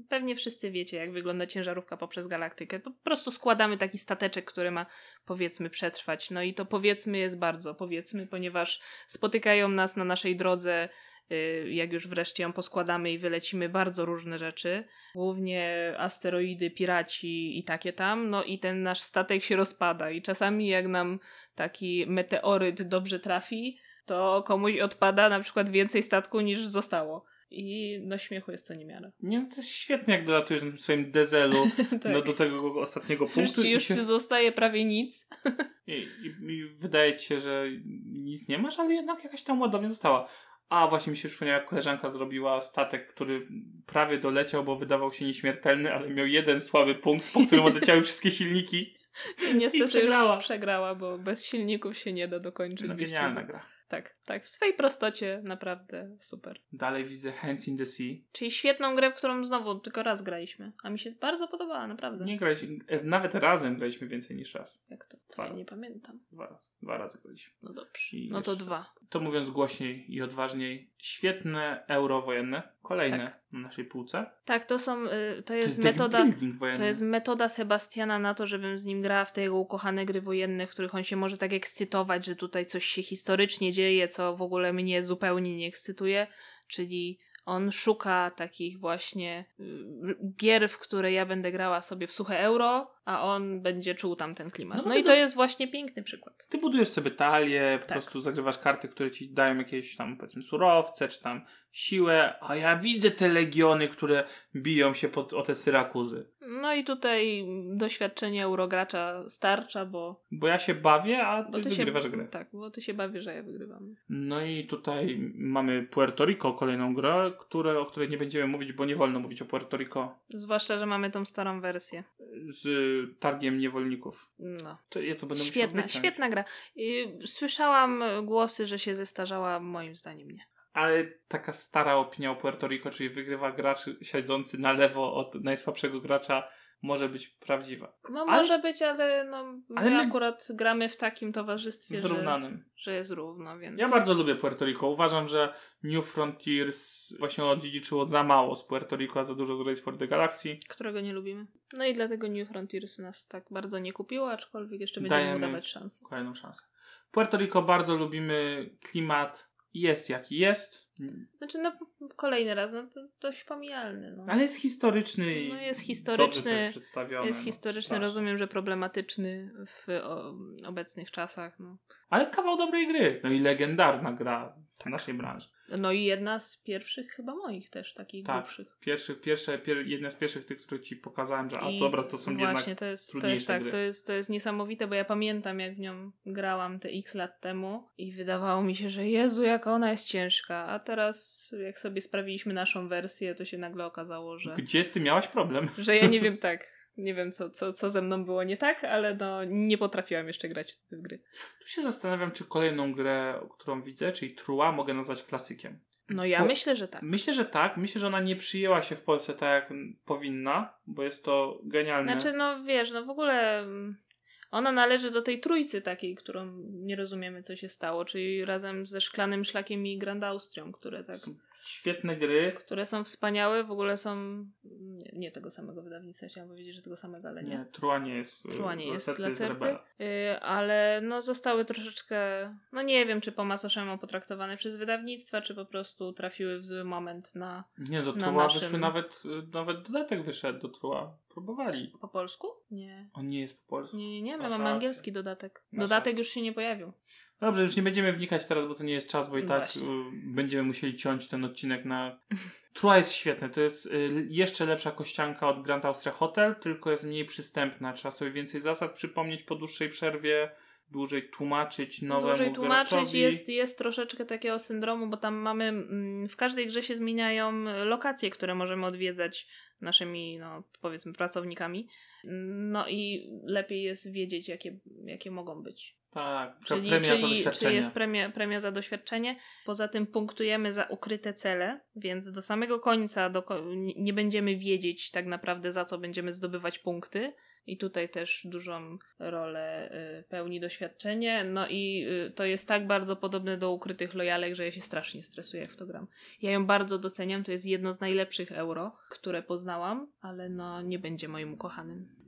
pewnie wszyscy wiecie, jak wygląda ciężarówka poprzez galaktykę. To po prostu składamy taki stateczek, który ma powiedzmy przetrwać. No i to powiedzmy jest bardzo powiedzmy, ponieważ spotykają nas na naszej drodze jak już wreszcie ją poskładamy i wylecimy bardzo różne rzeczy, głównie asteroidy, piraci i takie tam, no i ten nasz statek się rozpada i czasami jak nam taki meteoryt dobrze trafi, to komuś odpada na przykład więcej statku niż zostało. I no śmiechu jest to niemiara. Nie, no to jest świetnie, jak dolatujesz na swoim dezelu tak. no, do tego ostatniego już punktu i, już się, zostaje prawie nic. i, i, i wydaje ci się, że nic nie masz, ale jednak jakaś tam ładownia została. A właśnie mi się przypomniała, jak koleżanka zrobiła statek, który prawie doleciał, bo wydawał się nieśmiertelny, ale miał jeden słaby punkt, po którym odleciały wszystkie silniki. I niestety I przegrała. przegrała, bo bez silników się nie da dokończyć No, genialna gra. Tak, tak. W swojej prostocie naprawdę super. Dalej widzę Hands in the Sea. Czyli świetną grę, w którą znowu tylko raz graliśmy. A mi się bardzo podobała, naprawdę. Nie graliśmy, e, nawet razem graliśmy więcej niż raz. Jak to? Dwa. Ja nie pamiętam. Dwa razy. Dwa razy graliśmy. No dobrze. I No to dwa. raz. To mówiąc głośniej i odważniej, świetne euro wojenne, kolejne Tak. na naszej półce. Tak, to są, y, to To jest, jest deck metoda, to jest metoda Sebastiana na to, żebym z nim grała w te jego ukochane gry wojenne, w których on się może tak ekscytować, że tutaj coś się historycznie dzieje, co w ogóle mnie zupełnie nie ekscytuje, czyli on szuka takich właśnie y, gier, w które ja będę grała sobie w suche euro, a on będzie czuł tam ten klimat. No No, i to- jest właśnie piękny przykład. Ty budujesz sobie talię, po Tak. prostu zagrywasz karty, które ci dają jakieś tam powiedzmy surowce, czy tam siłę, a ja widzę te legiony, które biją się pod, o te Syrakuzy. No i tutaj doświadczenie eurogracza starcza, bo, Bo ja się bawię, a ty, ty wygrywasz się... grę. Tak, bo ty się bawisz, że ja wygrywam. No i tutaj mamy Puerto Rico, kolejną grę, które, o której nie będziemy mówić, bo nie wolno mówić o Puerto Rico Zwłaszcza, że mamy tą starą wersję. z targiem niewolników. No. To ja to będę Świetna, świetna gra. Y, Słyszałam głosy, że się zestarzała, moim zdaniem nie. Ale taka stara opinia o Puerto Rico, czyli wygrywa gracz siedzący na lewo od najsłabszego gracza, może być prawdziwa. No Ale- może być, ale no Ale my my- akurat gramy w takim towarzystwie, że, Wyrównanym. że jest równo, więc... Ja bardzo lubię Puerto Rico. Uważam, że New Frontiers właśnie odziedziczyło za mało z Puerto Rico, a za dużo z Race for the Galaxy. Którego nie lubimy. No i dlatego New Frontiers nas tak bardzo nie kupiło, aczkolwiek jeszcze będziemy Dajemy- mu dawać szansę. Kolejną szansę. Puerto Rico bardzo lubimy. Klimat jest jaki jest, Znaczy, no kolejny raz, no to dość pomijalny, no. ale jest historyczny i No jest dobrze historyczny, też przedstawiony. Jest no, historyczny, strasznie. rozumiem, że problematyczny w o, obecnych czasach, no. Ale kawał dobrej gry. No i legendarna gra w naszej branży. No i jedna z pierwszych chyba moich też, takich Tak. głupszych. Pierwszy, pierwsze, pier, jedna z pierwszych tych, które ci pokazałem, że a I dobra, to są Właśnie, jednak to jest, to trudniejsze jest tak, gry. to jest, to jest niesamowite, bo ja pamiętam jak w nią grałam te x lat temu i wydawało mi się, że Jezu, jaka ona jest ciężka, a teraz jak sobie sprawiliśmy naszą wersję, to się nagle okazało, że, Gdzie ty miałaś problem? że ja nie wiem tak, nie wiem co, co, co ze mną było nie tak, ale no nie potrafiłam jeszcze grać w gry. Tu się zastanawiam, czy kolejną grę, którą widzę, czyli Trua, mogę nazwać klasykiem. No ja Bo- myślę, że tak. Myślę, że tak. Myślę, że ona nie przyjęła się w Polsce tak, jak powinna, bo jest to genialne. Znaczy, no wiesz, no w ogóle mm, ona należy do tej trójcy takiej, którą nie rozumiemy, co się stało, czyli razem ze Szklanym Szlakiem i Grand Austrią, które tak, Świetne gry. które są wspaniałe, w ogóle są nie, nie tego samego wydawnictwa, chciałam powiedzieć, że tego samego, ale nie. Nie, Trua nie jest. y, Trua nie jest dla Certy, y, ale no zostały troszeczkę, no nie wiem, czy po macoszemu potraktowane przez wydawnictwa, czy po prostu trafiły w zły moment na Nie, do na Trua naszym- wyszły nawet, y, nawet dodatek wyszedł do Trua. Próbowali. po polsku? Nie. On nie jest po polsku. Nie, nie, nie, my mamy angielski dodatek. Masz Dodatek rację. już się nie pojawił. Dobrze, już nie będziemy wnikać teraz, bo to nie jest czas, bo i tak Właśnie. y, będziemy musieli ciąć ten odcinek na... Trua jest świetne, to jest y, jeszcze lepsza kościanka od Grand Austria Hotel, tylko jest mniej przystępna. Trzeba sobie więcej zasad przypomnieć po dłuższej przerwie, dłużej tłumaczyć nowemu Dłużej tłumaczyć graczowi. jest, jest troszeczkę takiego syndromu, bo tam mamy mm, w każdej grze się zmieniają lokacje, które możemy odwiedzać naszymi, no powiedzmy, pracownikami. No i lepiej jest wiedzieć, jakie, jakie mogą być. Tak, Czyli, premia za czyli, doświadczenie. czyli jest premia, premia za doświadczenie. Poza tym punktujemy za ukryte cele, więc do samego końca do, nie będziemy wiedzieć tak naprawdę za co będziemy zdobywać punkty. I tutaj też dużą rolę y, pełni doświadczenie. No i y, to jest tak bardzo podobne do ukrytych lojalek, że ja się strasznie stresuję, jak w to gram. Ja ją bardzo doceniam, to jest jedno z najlepszych euro, które poznałam, ale no nie będzie moim ukochanym.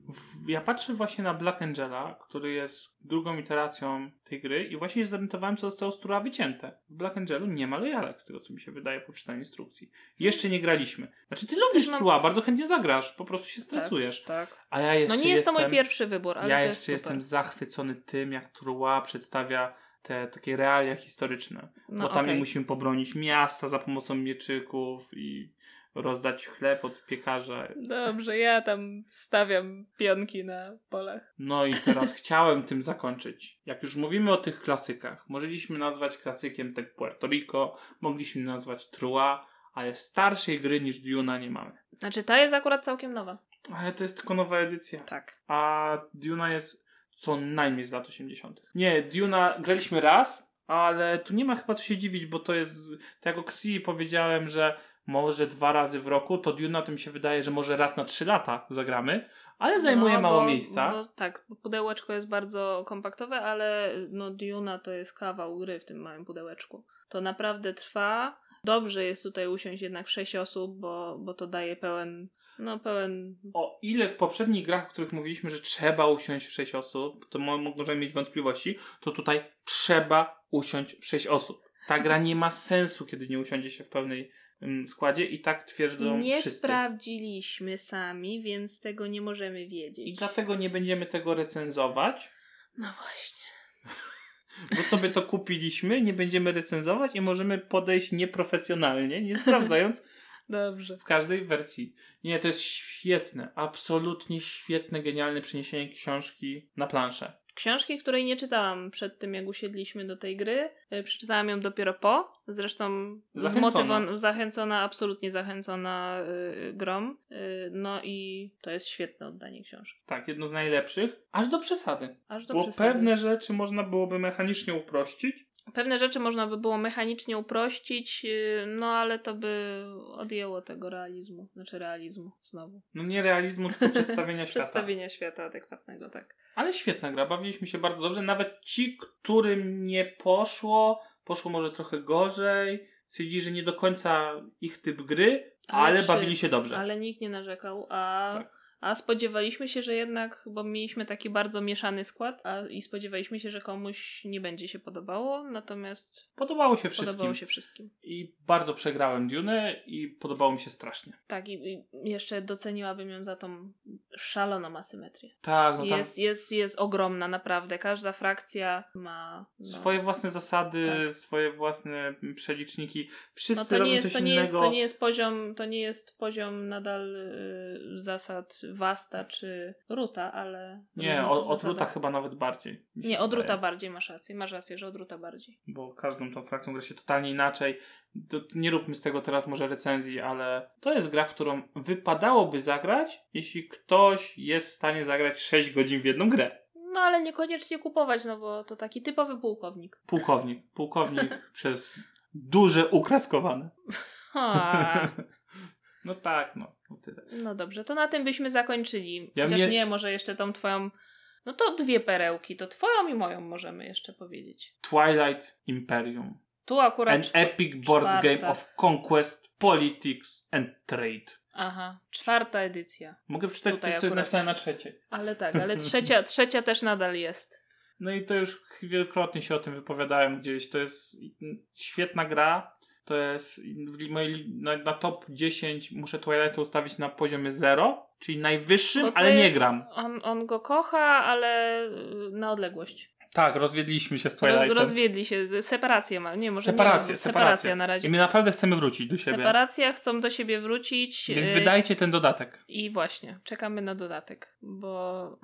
Ja patrzę właśnie na Black Angela, który jest drugą iteracją tej gry i właśnie się zorientowałem, co zostało z Trua wycięte. W Black Angelu nie ma lojalek, z tego co mi się wydaje po czytaniu instrukcji. Jeszcze nie graliśmy. Znaczy ty lubisz mam- Trua, bardzo chętnie zagrasz, po prostu się stresujesz. Tak. A ja jeszcze No nie jest to jestem, mój pierwszy wybór, ale Ja to jeszcze jest jestem zachwycony tym, jak Trua przedstawia te takie realia historyczne. No, Bo tam okej. musimy pobronić miasta za pomocą mieczyków i rozdać chleb od piekarza. Dobrze, ja tam stawiam pionki na polach. No i teraz chciałem tym zakończyć. Jak już mówimy o tych klasykach, mogliśmy nazwać klasykiem tak Puerto Rico, mogliśmy nazwać Trua, ale starszej gry niż Duna nie mamy. Znaczy, ta jest akurat całkiem nowa. Ale to jest tylko nowa edycja. Tak. A Duna jest co najmniej z lat 80. Nie, Duna graliśmy raz, ale tu nie ma chyba co się dziwić, bo to jest, tak jak o Xi powiedziałem, że może dwa razy w roku, to Duna to mi się wydaje, że może raz na trzy lata zagramy, ale zajmuje No, mało bo- miejsca. Bo, tak, bo pudełeczko jest bardzo kompaktowe, ale no Duna to jest kawał gry w tym małym pudełeczku. To naprawdę trwa. Dobrze jest tutaj usiąść jednak w sześć osób, bo, bo to daje pełen, no pełen... O ile w poprzednich grach, o których mówiliśmy, że trzeba usiąść w 6 osób, to mo- możemy mieć wątpliwości, to tutaj trzeba usiąść w 6 osób. Ta gra nie ma sensu, kiedy nie usiądzie się w pełnej składzie i tak twierdzą Nie wszyscy. sprawdziliśmy sami, więc tego nie możemy wiedzieć. I dlatego nie będziemy tego recenzować, No właśnie. bo sobie to kupiliśmy, nie będziemy recenzować i możemy podejść nieprofesjonalnie, nie sprawdzając Dobrze. w każdej wersji. Nie, to jest świetne, absolutnie świetne, genialne przeniesienie książki na planszę. Książki, której nie czytałam przed tym, jak usiedliśmy do tej gry. Y, Przeczytałam ją dopiero po. Zresztą Zachęcona. zmotywon- zachęcona, absolutnie zachęcona y, grom. Y, no i to jest świetne oddanie książki. Tak, jedno z najlepszych, aż do przesady. Aż do Bo przesady. pewne rzeczy można byłoby mechanicznie uprościć. Pewne rzeczy można by było mechanicznie uprościć, y, no ale to by odjęło tego realizmu. Znaczy realizmu znowu. No nie realizmu, tylko przedstawienia świata. Przedstawienia świata adekwatnego, tak. Ale świetna gra, bawiliśmy się bardzo dobrze. Nawet ci, którym nie poszło, poszło może trochę gorzej, stwierdzili, że nie do końca ich typ gry, ale, Ale bawili się dobrze. Ale nikt nie narzekał, a, Tak. A spodziewaliśmy się, że jednak, bo mieliśmy taki bardzo mieszany skład, a, i spodziewaliśmy się, że komuś nie będzie się podobało, natomiast Podobało się wszystkim. podobało się wszystkim. I bardzo przegrałem Dune i podobało mi się strasznie. Tak, i, i jeszcze doceniłabym ją za tą szaloną asymetrię. Tak, no tam jest, jest, jest ogromna, naprawdę. Każda frakcja ma. No, swoje własne zasady, Tak. swoje własne przeliczniki. Wszyscy no to robią nie, jest, coś to, nie innego. jest, to nie jest poziom, to nie jest poziom nadal y, zasad Wasta czy Ruta, ale. Nie, o- od. Ruta chyba nawet bardziej. Nie, od Ruta bardziej masz rację. Masz rację, że od Ruta bardziej. Bo każdą tą frakcją gra się totalnie inaczej. To nie róbmy z tego teraz może recenzji, ale to jest gra, w którą wypadałoby zagrać, jeśli ktoś jest w stanie zagrać 6 godzin w jedną grę. No ale niekoniecznie kupować, no bo to taki typowy pułkownik. Pułkownik. Pułkownik przez duże, ukraskowane. No tak, no. no tyle. No dobrze, to na tym byśmy zakończyli. Ja Chociaż mnie- nie, może jeszcze tą twoją... No to dwie perełki, to twoją i moją możemy jeszcze powiedzieć. Twilight Imperium. Tu akurat... An czw- epic board czwarta. game of conquest, politics and trade. Aha, czwarta edycja. Mogę przeczytać Tutaj coś, co jest napisane na trzeciej. Ale tak, ale trzecia, trzecia też nadal jest. No i to już wielokrotnie się o tym wypowiadałem gdzieś. To jest świetna gra. To jest moje, na, na top 10 muszę Twilight ustawić na poziomie 0, czyli najwyższym, ale nie jest- gram. On, on go kocha, ale y, na odległość. Tak, rozwiedliśmy się z Roz, Twilightem. rozwiedli się, separację ma. Nie, może Separację, nie separacja na razie. I my naprawdę chcemy wrócić do siebie. Separacja, chcą do siebie wrócić. Więc y, wydajcie ten dodatek. I właśnie, czekamy na dodatek, bo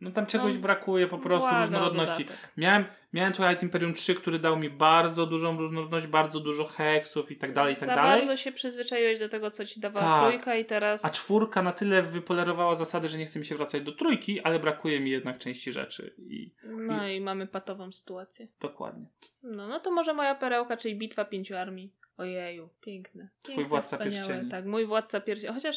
No tam czegoś No, brakuje po prostu różnorodności. dodatek. Miałem, miałem Twilight Imperium 3, który dał mi bardzo dużą różnorodność, bardzo dużo heksów i tak dalej, i tak Za dalej. bardzo się przyzwyczaiłeś do tego, co ci dawała Tak. trójka i teraz... A czwórka na tyle wypolerowała zasady, że nie chce mi się wracać do trójki, ale brakuje mi jednak części rzeczy. I No i mamy patową sytuację. dokładnie. No, no to może moja perełka, czyli bitwa pięciu armii. Ojeju, piękne. Twój piękne, Władca wspaniałe. Pierścieni. Tak, mój władca pierścieni. Chociaż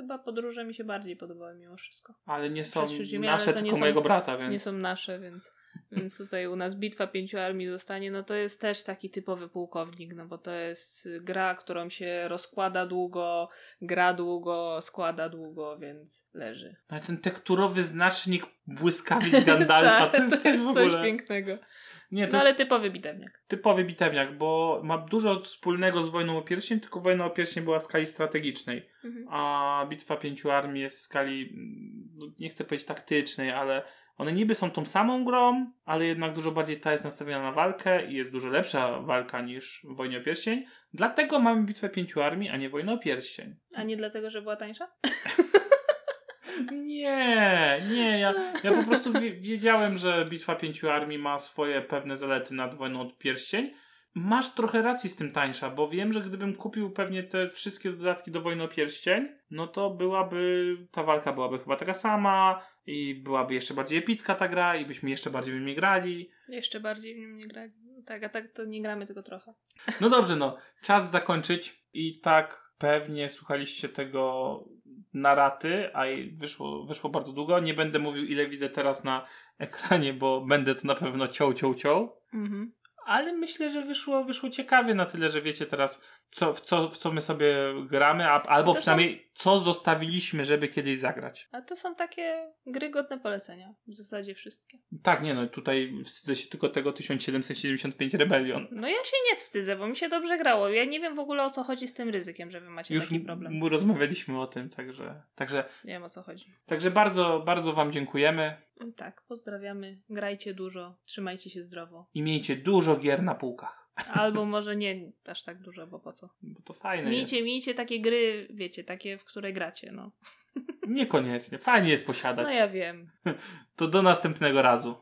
chyba podróże mi się bardziej podobały mimo wszystko. Ale nie są nasze, to nie tylko są- mojego brata, więc... Nie są nasze, więc, więc tutaj u nas bitwa pięciu armii zostanie. No to jest też taki typowy pułkownik, no bo to jest gra, którą się rozkłada długo, gra długo, składa długo, więc leży. Ale ten tekturowy znacznik błyskawic Gandalfa, to jest coś w ogóle... coś pięknego. Nie, No ale typowy bitewniak. typowy bitewniak, bo ma dużo wspólnego z Wojną o Pierścień, tylko Wojna o Pierścień była w skali strategicznej. Mhm. a Bitwa Pięciu Armii jest w skali, no, nie chcę powiedzieć taktycznej, ale one niby są tą samą grą, ale jednak dużo bardziej ta jest nastawiona na walkę i jest dużo lepsza walka niż w Wojnie o Pierścień. Dlatego mamy Bitwę Pięciu Armii, a nie Wojnę o Pierścień. A nie dlatego, że była tańsza? Nie, nie, ja, ja po prostu wie, wiedziałem, że Bitwa Pięciu Armii ma swoje pewne zalety nad Wojną o Pierścień. Masz trochę racji z tym tańsza, bo wiem, że gdybym kupił pewnie te wszystkie dodatki do Wojny o Pierścień, no to byłaby, ta walka byłaby chyba taka sama i byłaby jeszcze bardziej epicka ta gra i byśmy jeszcze bardziej w niej grali. Jeszcze bardziej w nim nie grali. No tak, a tak to nie gramy tylko trochę. No dobrze, no, czas zakończyć i tak pewnie słuchaliście tego na raty, a i wyszło, wyszło bardzo długo. Nie będę mówił ile widzę teraz na ekranie, bo będę to na pewno ciął, ciął, ciął. Mhm. Ale myślę, że wyszło, wyszło ciekawie na tyle, że wiecie teraz, co, w, co, w co my sobie gramy, a, albo to są- przynajmniej co zostawiliśmy, żeby kiedyś zagrać. A to są takie gry godne polecenia. W zasadzie wszystkie. Tak, nie no, tutaj wstydzę się tylko tego 1775 Rebellion. No ja się nie wstydzę, bo mi się dobrze grało. Ja nie wiem w ogóle o co chodzi z tym ryzykiem, że wy macie Już taki problem. m- rozmawialiśmy o tym, także, także, Nie wiem o co chodzi. także bardzo, bardzo Wam dziękujemy Tak, pozdrawiamy. Grajcie dużo, trzymajcie się zdrowo. i miejcie dużo gier na półkach. Albo może nie aż tak dużo, bo po co? Bo to fajne Miejcie, jest. miejcie takie gry, wiecie, takie, w które gracie, no. Niekoniecznie. Fajnie jest posiadać. No ja wiem. To do następnego razu.